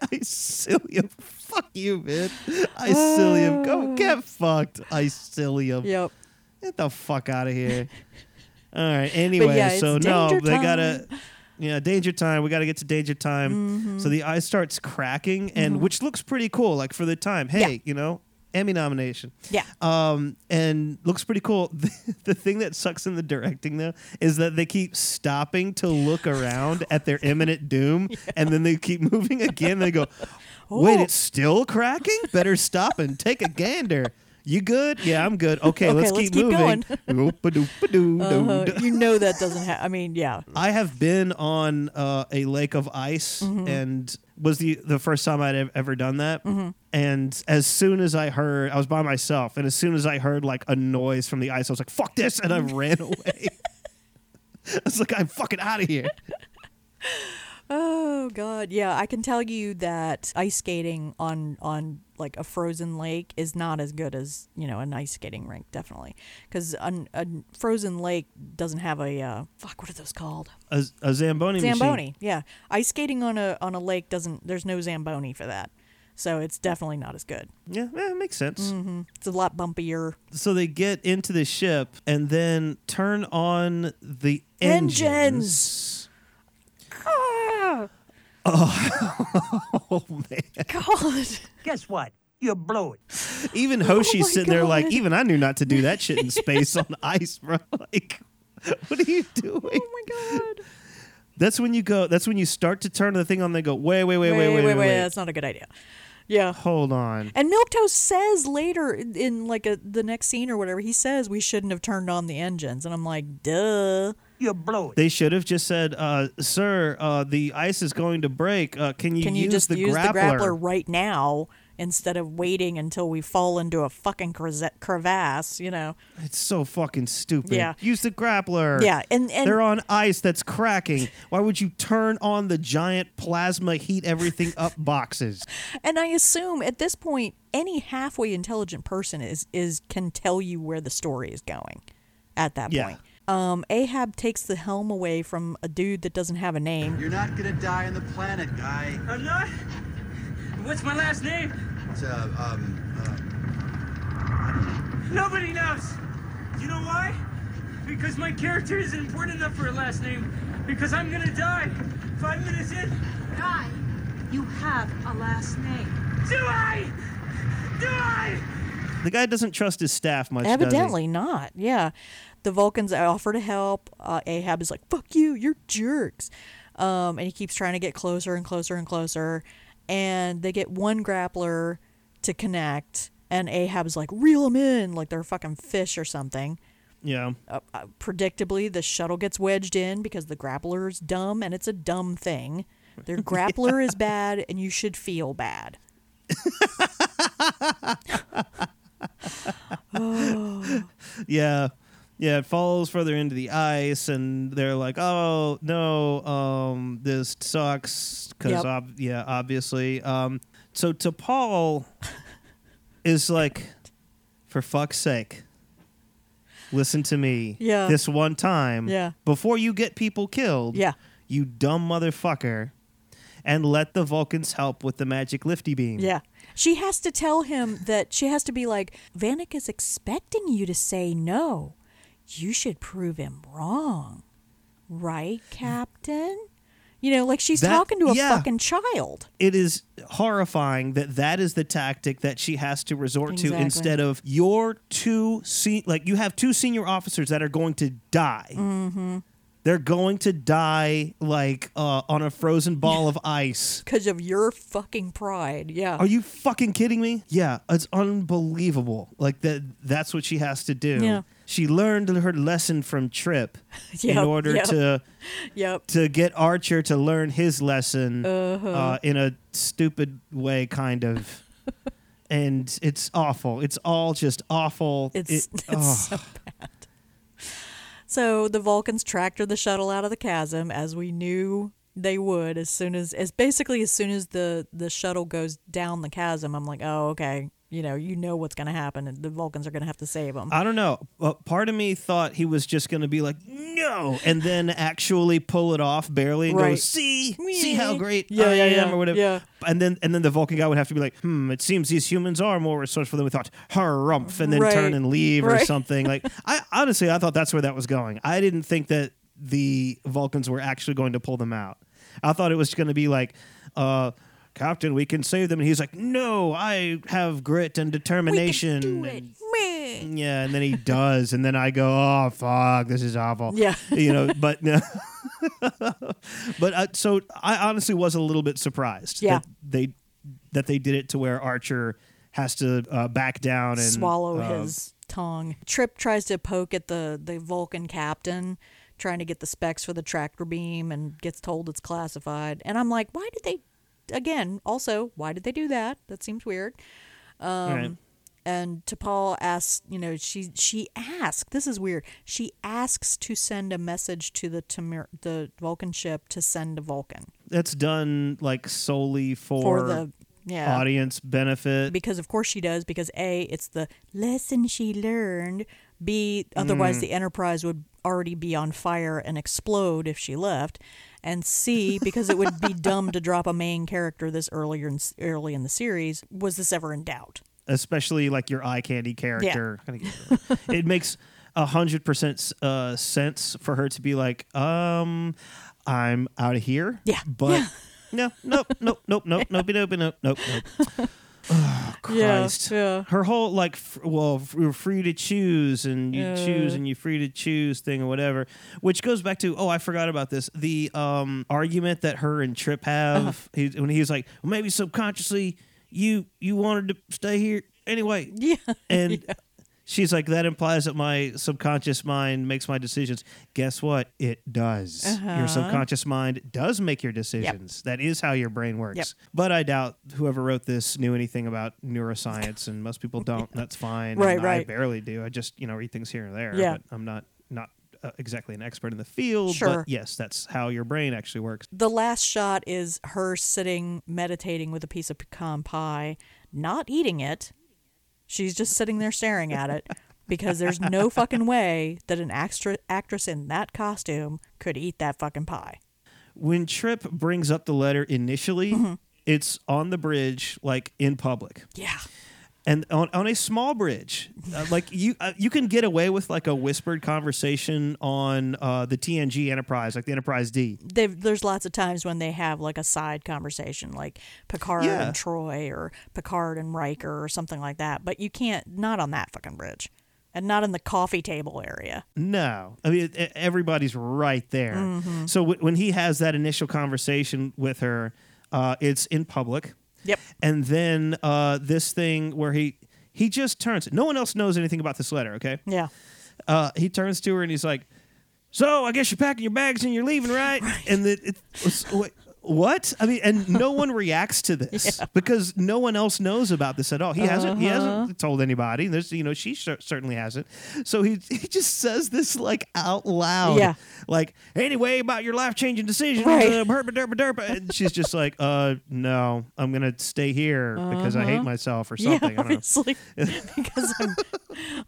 Eisillium. Fuck you, man. Eisillium. Go get fucked. Eisillium. Yep. Get the fuck out of here. All right. Anyway, yeah, so no, they gotta. Yeah, danger time. We got to get to danger time. So Mhm. the ice starts cracking, and Mhm. which looks pretty cool. Like for the time, hey, you know, Emmy nomination. Yeah. Um, and looks pretty cool. the thing that sucks in the directing though is that they keep stopping to look around at their imminent doom, and then they keep moving again. They go, "Wait, Oh. it's still cracking. Better stop and take a gander." You good? Yeah, I'm good. Okay, Okay, let's, let's keep, keep moving. Uh-huh. You know that doesn't happen. I mean, yeah. I have been on uh, a lake of ice, Mhm. and was the the first time I'd ever done that. Mhm. And as soon as I heard, I was by myself, and as soon as I heard like a noise from the ice, I was like, "Fuck this!" and I ran away. I was like, "I'm fucking out of here." Oh god, yeah. I can tell you that ice skating on on like a frozen lake is not as good as you know an ice skating rink, definitely, because a, a frozen lake doesn't have a uh, fuck. What are those called? A, a zamboni. Zamboni. Machine. Yeah, ice skating on a on a lake doesn't. There's no zamboni for that. So it's definitely not as good. Yeah, eh, makes sense. hmm It's a lot bumpier. So they get into the ship and then turn on the engines. Engines. Ah, Oh, oh, man. God. Guess what? You blew it. Even Hoshi's Oh sitting there like, even I knew not to do that shit in space on ice, bro. Like, what are you doing? Oh my god. That's when you go. That's when you start to turn the thing on. They go, wait, wait, wait, wait, wait, wait, wait. That's not a good idea. Yeah. Hold on. And Milquetoast says later in, in like a, the next scene or whatever, he says we shouldn't have turned on the engines, and I'm like, duh. You blew it. They should have just said, uh, "Sir, uh, the ice is going to break. Uh, can you Can you use just the use grappler?" the grappler right now instead of waiting until we fall into a fucking crevasse? You know. It's so fucking stupid. Yeah. Use the grappler. Yeah, and- and- they're on ice that's cracking. Why would you turn on the giant plasma heat everything up boxes? And I assume at this point, any halfway intelligent person is is can tell you where the story is going. At that Yeah. point, um, Ahab takes the helm away from a dude that doesn't have a name. You're not gonna die on the planet, guy. I'm not? What's my last name? It's uh, um, Nobody knows. You know why? Because my character isn't important enough for a last name. Because I'm gonna die. Five minutes in. Guy, you have a last name. Do I? Do I? The guy doesn't trust his staff much. does he? Evidently not. Yeah, the Vulcans offer to help. Uh, Ahab is like, "Fuck you, you're jerks," um, and he keeps trying to get closer and closer and closer. And they get one grappler to connect, and ahab's like, "Reel them in, like they're fucking fish or something." Yeah. Uh, uh, predictably, the shuttle gets wedged in because the grappler is dumb, and it's a dumb thing. Their grappler is bad, and you should feel bad. oh. Yeah. Yeah, it falls further into the ice, and they're like, "Oh no, um, this sucks." Because, Yep. ob- yeah, obviously. Um, so T'Pol, is like, for fuck's sake, listen to me. Yeah. This one time. Yeah. Before you get people killed. Yeah. You dumb motherfucker, and let the Vulcans help with the magic lifty beam. Yeah. She has to tell him that she has to be like, Vanik is expecting you to say no. You should prove him wrong. Right, Captain? You know, like she's That- talking to a yeah. fucking child. it is horrifying that that is the tactic that she has to resort Exactly. to instead of your two se- like you have two senior officers that are going to die. Mm-hmm. They're going to die like uh, on a frozen ball of ice. Because of your fucking pride. Yeah. Are you fucking kidding me? Yeah, it's unbelievable. Like that that's what she has to do. Yeah. She learned her lesson from Trip Yep, in order yep. to Yep. to get Archer to learn his lesson Uh-huh. uh, in a stupid way, kind of. and it's awful. It's all just awful. It's, It- it's oh. so bad. So the Vulcans tractor the shuttle out of the chasm as we knew they would as soon as as basically as soon as the the shuttle goes down the chasm I'm like, "Oh, okay. You know, you know what's going to happen and the Vulcans are going to have to save them." I don't know. Uh, part of me thought he was just going to be like, no, and then actually pull it off barely and go, Right. see, see how great Yeah, I yeah, am, yeah, or whatever. yeah. And then and then the Vulcan guy would have to be like, hmm, it seems these humans are more resourceful than we thought. Harumph, and then Right. turn and leave or something. Like, I honestly, I thought that's where that was going. I didn't think that the Vulcans were actually going to pull them out. I thought it was going to be like, uh, Captain, we can save them. And he's like, No, I have grit and determination. do it. and- yeah, and then he does, and then I go, "Oh fuck, this is awful." Yeah. you know, but but uh, so I honestly was a little bit surprised Yeah. that they that they did it to where Archer has to uh, back down and swallow uh, his tongue. Trip tries to poke at the the Vulcan captain, trying to get the specs for the tractor beam, and gets told it's classified. And I'm like, why did they? Again, also, why did they do that? That seems weird. Um, Right. And T'Pol asks, you know, she she asked. This is weird. She asks to send a message to the Ti'Mur, the Vulcan ship to send to Vulcan That's done like solely for, for the yeah audience benefit. because of course she does because a it's the lesson she learned b otherwise Mm. the enterprise would already be on fire and explode if she left, and C because it would be dumb to drop a main character this earlier in, early in the series. Was this ever in doubt? especially like your eye candy character. Gotta get rid of it. makes a hundred percent uh, sense for her to be like, um, I'm out of here. Yeah, but no, nope, nope, nope, nope, nope, nope, nope, nope, nope. Oh, Christ. yeah. Her whole like, f- well, f- you're free to choose, and you Yeah. choose, and you're free to choose thing or whatever, which goes back to oh, I forgot about this. The um argument that her and Trip have Uh-huh. he, when he's like, well, maybe subconsciously you you wanted to stay here anyway. Yeah, and. She's like, that implies that my subconscious mind makes my decisions. Guess what? It does. Uh-huh. Your subconscious mind does make your decisions. That is how your brain works. Yep. But I doubt whoever wrote this knew anything about neuroscience, and most people don't. That's fine. Right, and I barely do. I just you know read things here and there. Yeah. But I'm not not uh, exactly an expert in the field. Sure. But yes, that's how your brain actually works. The last shot is her sitting meditating with a piece of pecan pie, not eating it. She's just sitting there staring at it because there's no fucking way that an extra actress in that costume could eat that fucking pie. When Trip brings up the letter initially, Mm-hmm. it's on the bridge, like in public. Yeah. And on, on a small bridge uh, like you uh, you can get away with like a whispered conversation on uh, the TNG Enterprise like the Enterprise D They've, there's lots of times when they have like a side conversation, like Picard Yeah. and Troi, or Picard and Riker, or something like that. But you can't, not on that fucking bridge, and not in the coffee table area. no I mean everybody's right there Mhm. so w- when he has that initial conversation with her uh, it's in public Yep. and then uh, this thing where he he just turns no one else knows anything about this letter okay Yeah. uh, he turns to her and he's like, "So I guess you're packing your bags and you're leaving, right?" And the, it, was- wait, what? I mean, and no one reacts to this because no one else knows about this at all. He hasn't. He Uh-huh. hasn't told anybody. There's, you know, she cer- certainly hasn't. So he he just says this like out loud. Yeah. Like anyway about your life changing decision. Right. Uh, herpa derpa derpa. And she's just like, uh, no, I'm gonna stay here because I hate Uh-huh. myself or something. I Yeah, don't know. obviously, because I'm,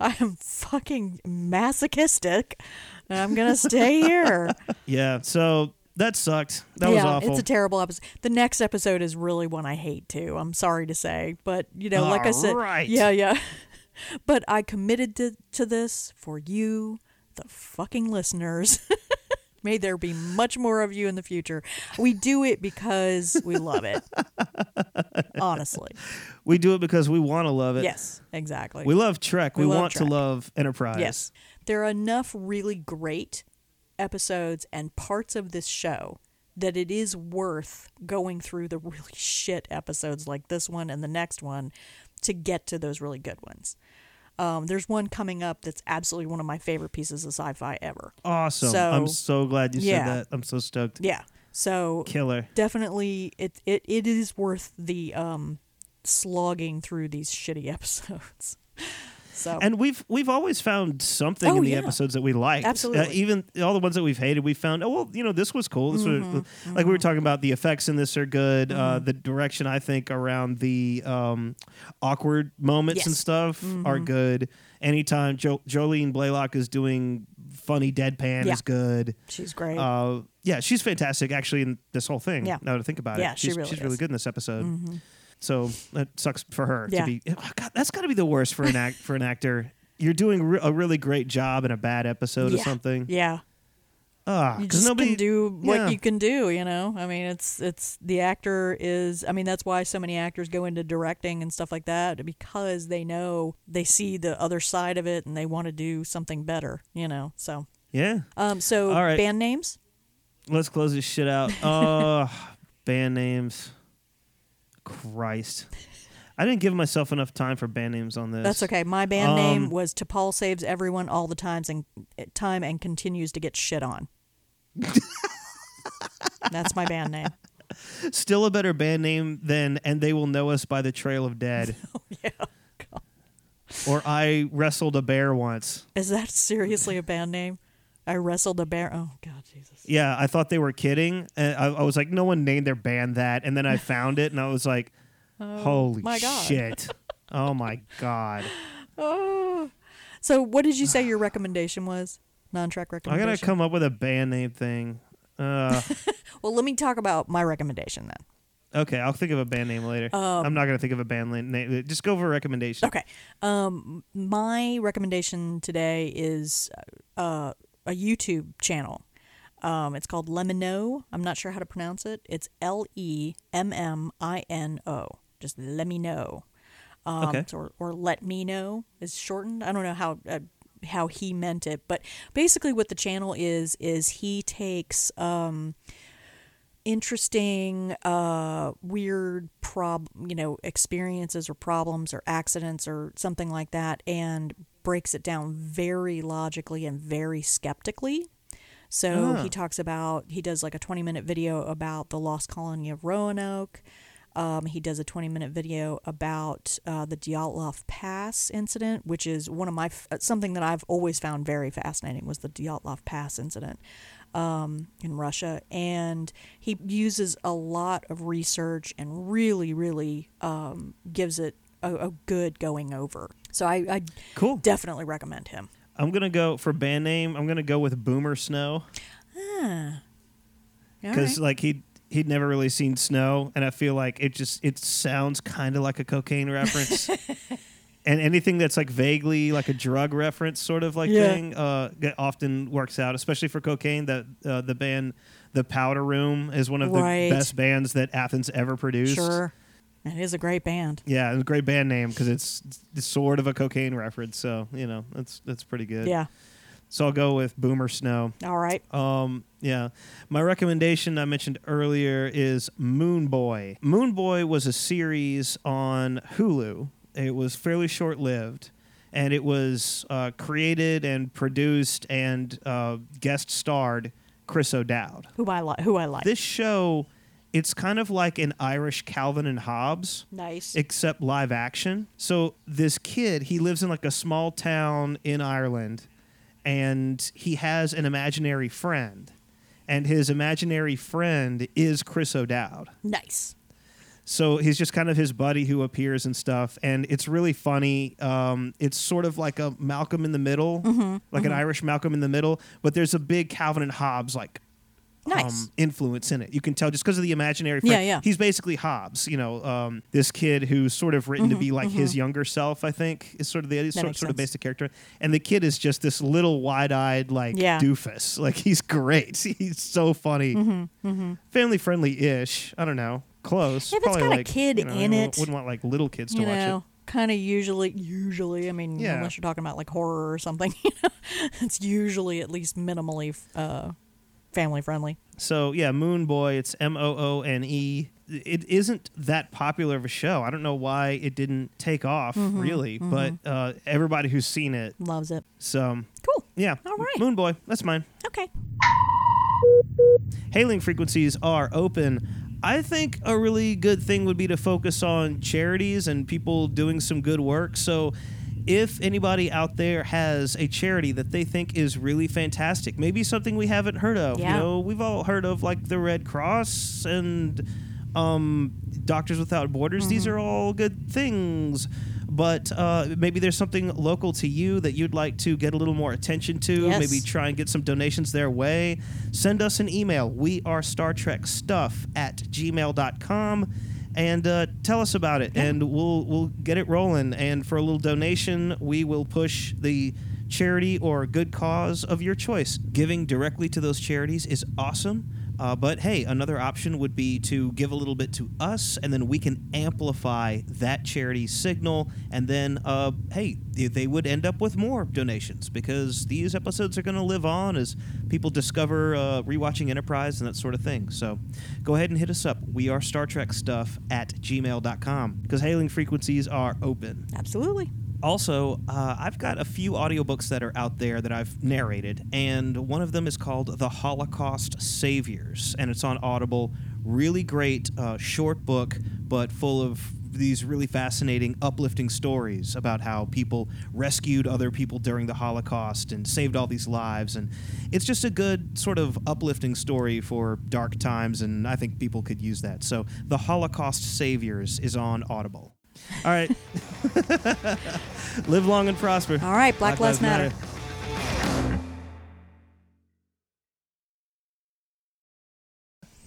I'm fucking masochistic, I'm gonna stay here. Yeah. So that sucked. That was yeah, awful. it's a terrible episode. The next episode is really one I hate too. I'm sorry to say, but you know, like I said, Alright. yeah, yeah. but I committed to to this for you, the fucking listeners. May there be much more of you in the future. We do it because we love it. Honestly. We do it because we want to love it. Yes, exactly. We love Trek. We, We love want Trek. to love Enterprise. Yes. There are enough really great episodes and parts of this show that it is worth going through the really shit episodes like this one and the next one to get to those really good ones. Um, there's one coming up that's absolutely one of my favorite pieces of sci-fi ever. Awesome. So, I'm so glad you yeah. said that. I'm so stoked. Yeah. So Killer. Definitely, it it, it is worth the um, slogging through these shitty episodes. So And we've we've always found something Oh, in the yeah. episodes that we liked. Absolutely. Uh, even all the ones that we've hated, we found, oh well, you know, this was cool. This Mhm, was like we were talking about. The effects in this are good. Uh, Mhm. the direction I think around the um, awkward moments and stuff are Mhm. good. Anytime jo- Jolene Blalock is doing funny deadpan Yeah. is good. She's great. Uh, yeah, she's fantastic actually in this whole thing. Yeah. Now to think about Yeah, it, she she's, really she's really good in this episode. So that sucks for her Yeah. to be. oh, God, that's got to be the worst for an act for an actor. You're doing re- a really great job in a bad episode or something. Yeah. Ah, you because just nobody can do what yeah. you can do you know i mean it's it's the actor is i mean that's why so many actors go into directing and stuff like that because they know they see the other side of it and they want to do something better you know so Yeah. um so All right. band names Let's close this shit out. Uh, band names. Christ. I didn't give myself enough time for band names on this. that's okay my band name Um, was T'Pol saves everyone all the times and time and continues to get shit on that's my band name Still a better band name than "And They Will Know Us by the Trail of Dead." oh yeah or I wrestled a bear once. is that seriously a band name i wrestled a bear oh god jesus Yeah, I thought they were kidding. And I, I was like, no one named their band that. And then I found it, and I was like, Oh, holy my God. shit! oh my god! Oh. So, what did you say your recommendation was? non-Trek recommendation? I recommendation. gotta come up with a band name thing. Uh, well, let me talk about my recommendation then. okay, I'll think of a band name later. Um, I'm not gonna think of a band la- name. Just go for a recommendation. Okay. Um, my recommendation today is uh, a YouTube channel. Um, it's called LEMMiNO. I'm not sure how to pronounce it. It's L E M M I N O. Just let me know. Um, Okay. Or, or let me know is shortened. I don't know how uh, how he meant it, but basically what the channel is is he takes um, interesting, uh, weird prob you know experiences or problems or accidents or something like that, and breaks it down very logically and very skeptically. So Ah. he talks about he does like a 20 minute video about the lost colony of Roanoke. Um, he does a 20 minute video about uh, the Dyatlov Pass incident, which is one of my f- uh, something that I've always found very fascinating was the Dyatlov Pass incident um, in Russia, and he uses a lot of research and really, really um, gives it a, a good going over. So I, I cool. definitely recommend him. I'm gonna go for band name. I'm gonna go with Boomer Snow Ah. Because right. like he he'd never really seen snow, and I feel like it just it sounds kind of like a cocaine reference. And anything that's like vaguely like a drug reference sort of like Yeah. thing, uh, often works out, especially for cocaine. That uh, the band, the Powder Room, is one of the best bands that Athens ever produced. Sure. It is a great band. Yeah, it's a great band name because it's, it's sort of a cocaine reference. So you know that's that's pretty good. Yeah. So I'll go with Boomer Snow. All right. Um, yeah. My recommendation I mentioned earlier is Moone Boy. Moone Boy was a series on Hulu. It was fairly short lived. And it was uh, created and produced and uh, guest starred Chris O'Dowd. Who I like. Who I like. This show, it's kind of like an Irish Calvin and Hobbes Nice. except live action. So this kid, he lives in like a small town in Ireland and he has an imaginary friend. And his imaginary friend is Chris O'Dowd. Nice. So he's just kind of his buddy who appears and stuff, and it's really funny. Um, it's sort of like a Malcolm in the Middle, Mhm, like an mhm. Irish Malcolm in the Middle, but there's a big Calvin and Hobbes like Nice. um, influence in it. You can tell just because of the imaginary. Yeah, friend. yeah. He's basically Hobbes. You know, um, this kid who's sort of written to Mhm, be like his mhm. younger self. I think is sort of the sort, sort of basic character, and the kid is just this little wide-eyed like Yeah. doofus. Like he's great. He's so funny. Mhm, mhm. Family friendly-ish. I don't know. Close. Yeah, if it's got a kid you know, in it, Wouldn't want like little kids to you watch know, it. kind of usually, usually. I mean, Yeah. unless you're talking about like horror or something, you know, it's usually at least minimally uh, family friendly. So yeah, Moone Boy. It's M O O N E. It isn't that popular of a show. I don't know why it didn't take off Mhm, really, mhm. but uh, everybody who's seen it Loves it. So cool. Yeah. All right. Moone Boy. That's mine. Okay. Hailing frequencies are open. I think a really good thing would be to focus on charities and people doing some good work. So if anybody out there has a charity that they think is really fantastic, maybe something we haven't heard of. Yeah. You know, we've all heard of like the Red Cross and um, Doctors Without Borders. These Mm-hmm. are all good things. But uh, maybe there's something local to you that you'd like to get a little more attention to. Yes. Maybe try and get some donations their way. Send us an email. We are Star Trek stuff at gmail.com and uh, tell us about it and we'll we'll get it rolling. And for a little donation we will push the charity or good cause of your choice. Giving directly to those charities is awesome uh, but hey another option would be to give a little bit to us and then we can amplify that charity's signal and then uh, hey they- they would end up with more donations because these episodes are going to live on as people discover uh, rewatching enterprise and that sort of thing. So go ahead and hit us up. We are star trek stuff at gmail.com because hailing frequencies are open. Absolutely. Also, uh, I've got a few audiobooks that are out there that I've narrated, and one of them is called The Holocaust Saviors, and it's on Audible. Really great, uh, short book, but full of these really fascinating, uplifting stories about how people rescued other people during the Holocaust and saved all these lives. And it's just a good, sort of uplifting story for dark times, and I think people could use that. So, The Holocaust Saviors is on Audible. All right. Live long and prosper. All right, Black, Black Lives, Lives Matter. Matter.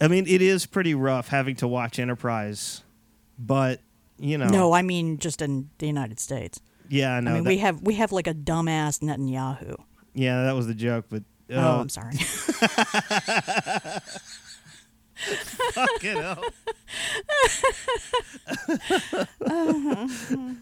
I mean, it is pretty rough having to watch Enterprise, but you know. No, I mean just in the United States. Yeah, no, I mean that, we have we have like a dumbass Netanyahu. Yeah, that was the joke, but oh, uh, oh, I'm sorry. Fucking hell. uh-huh.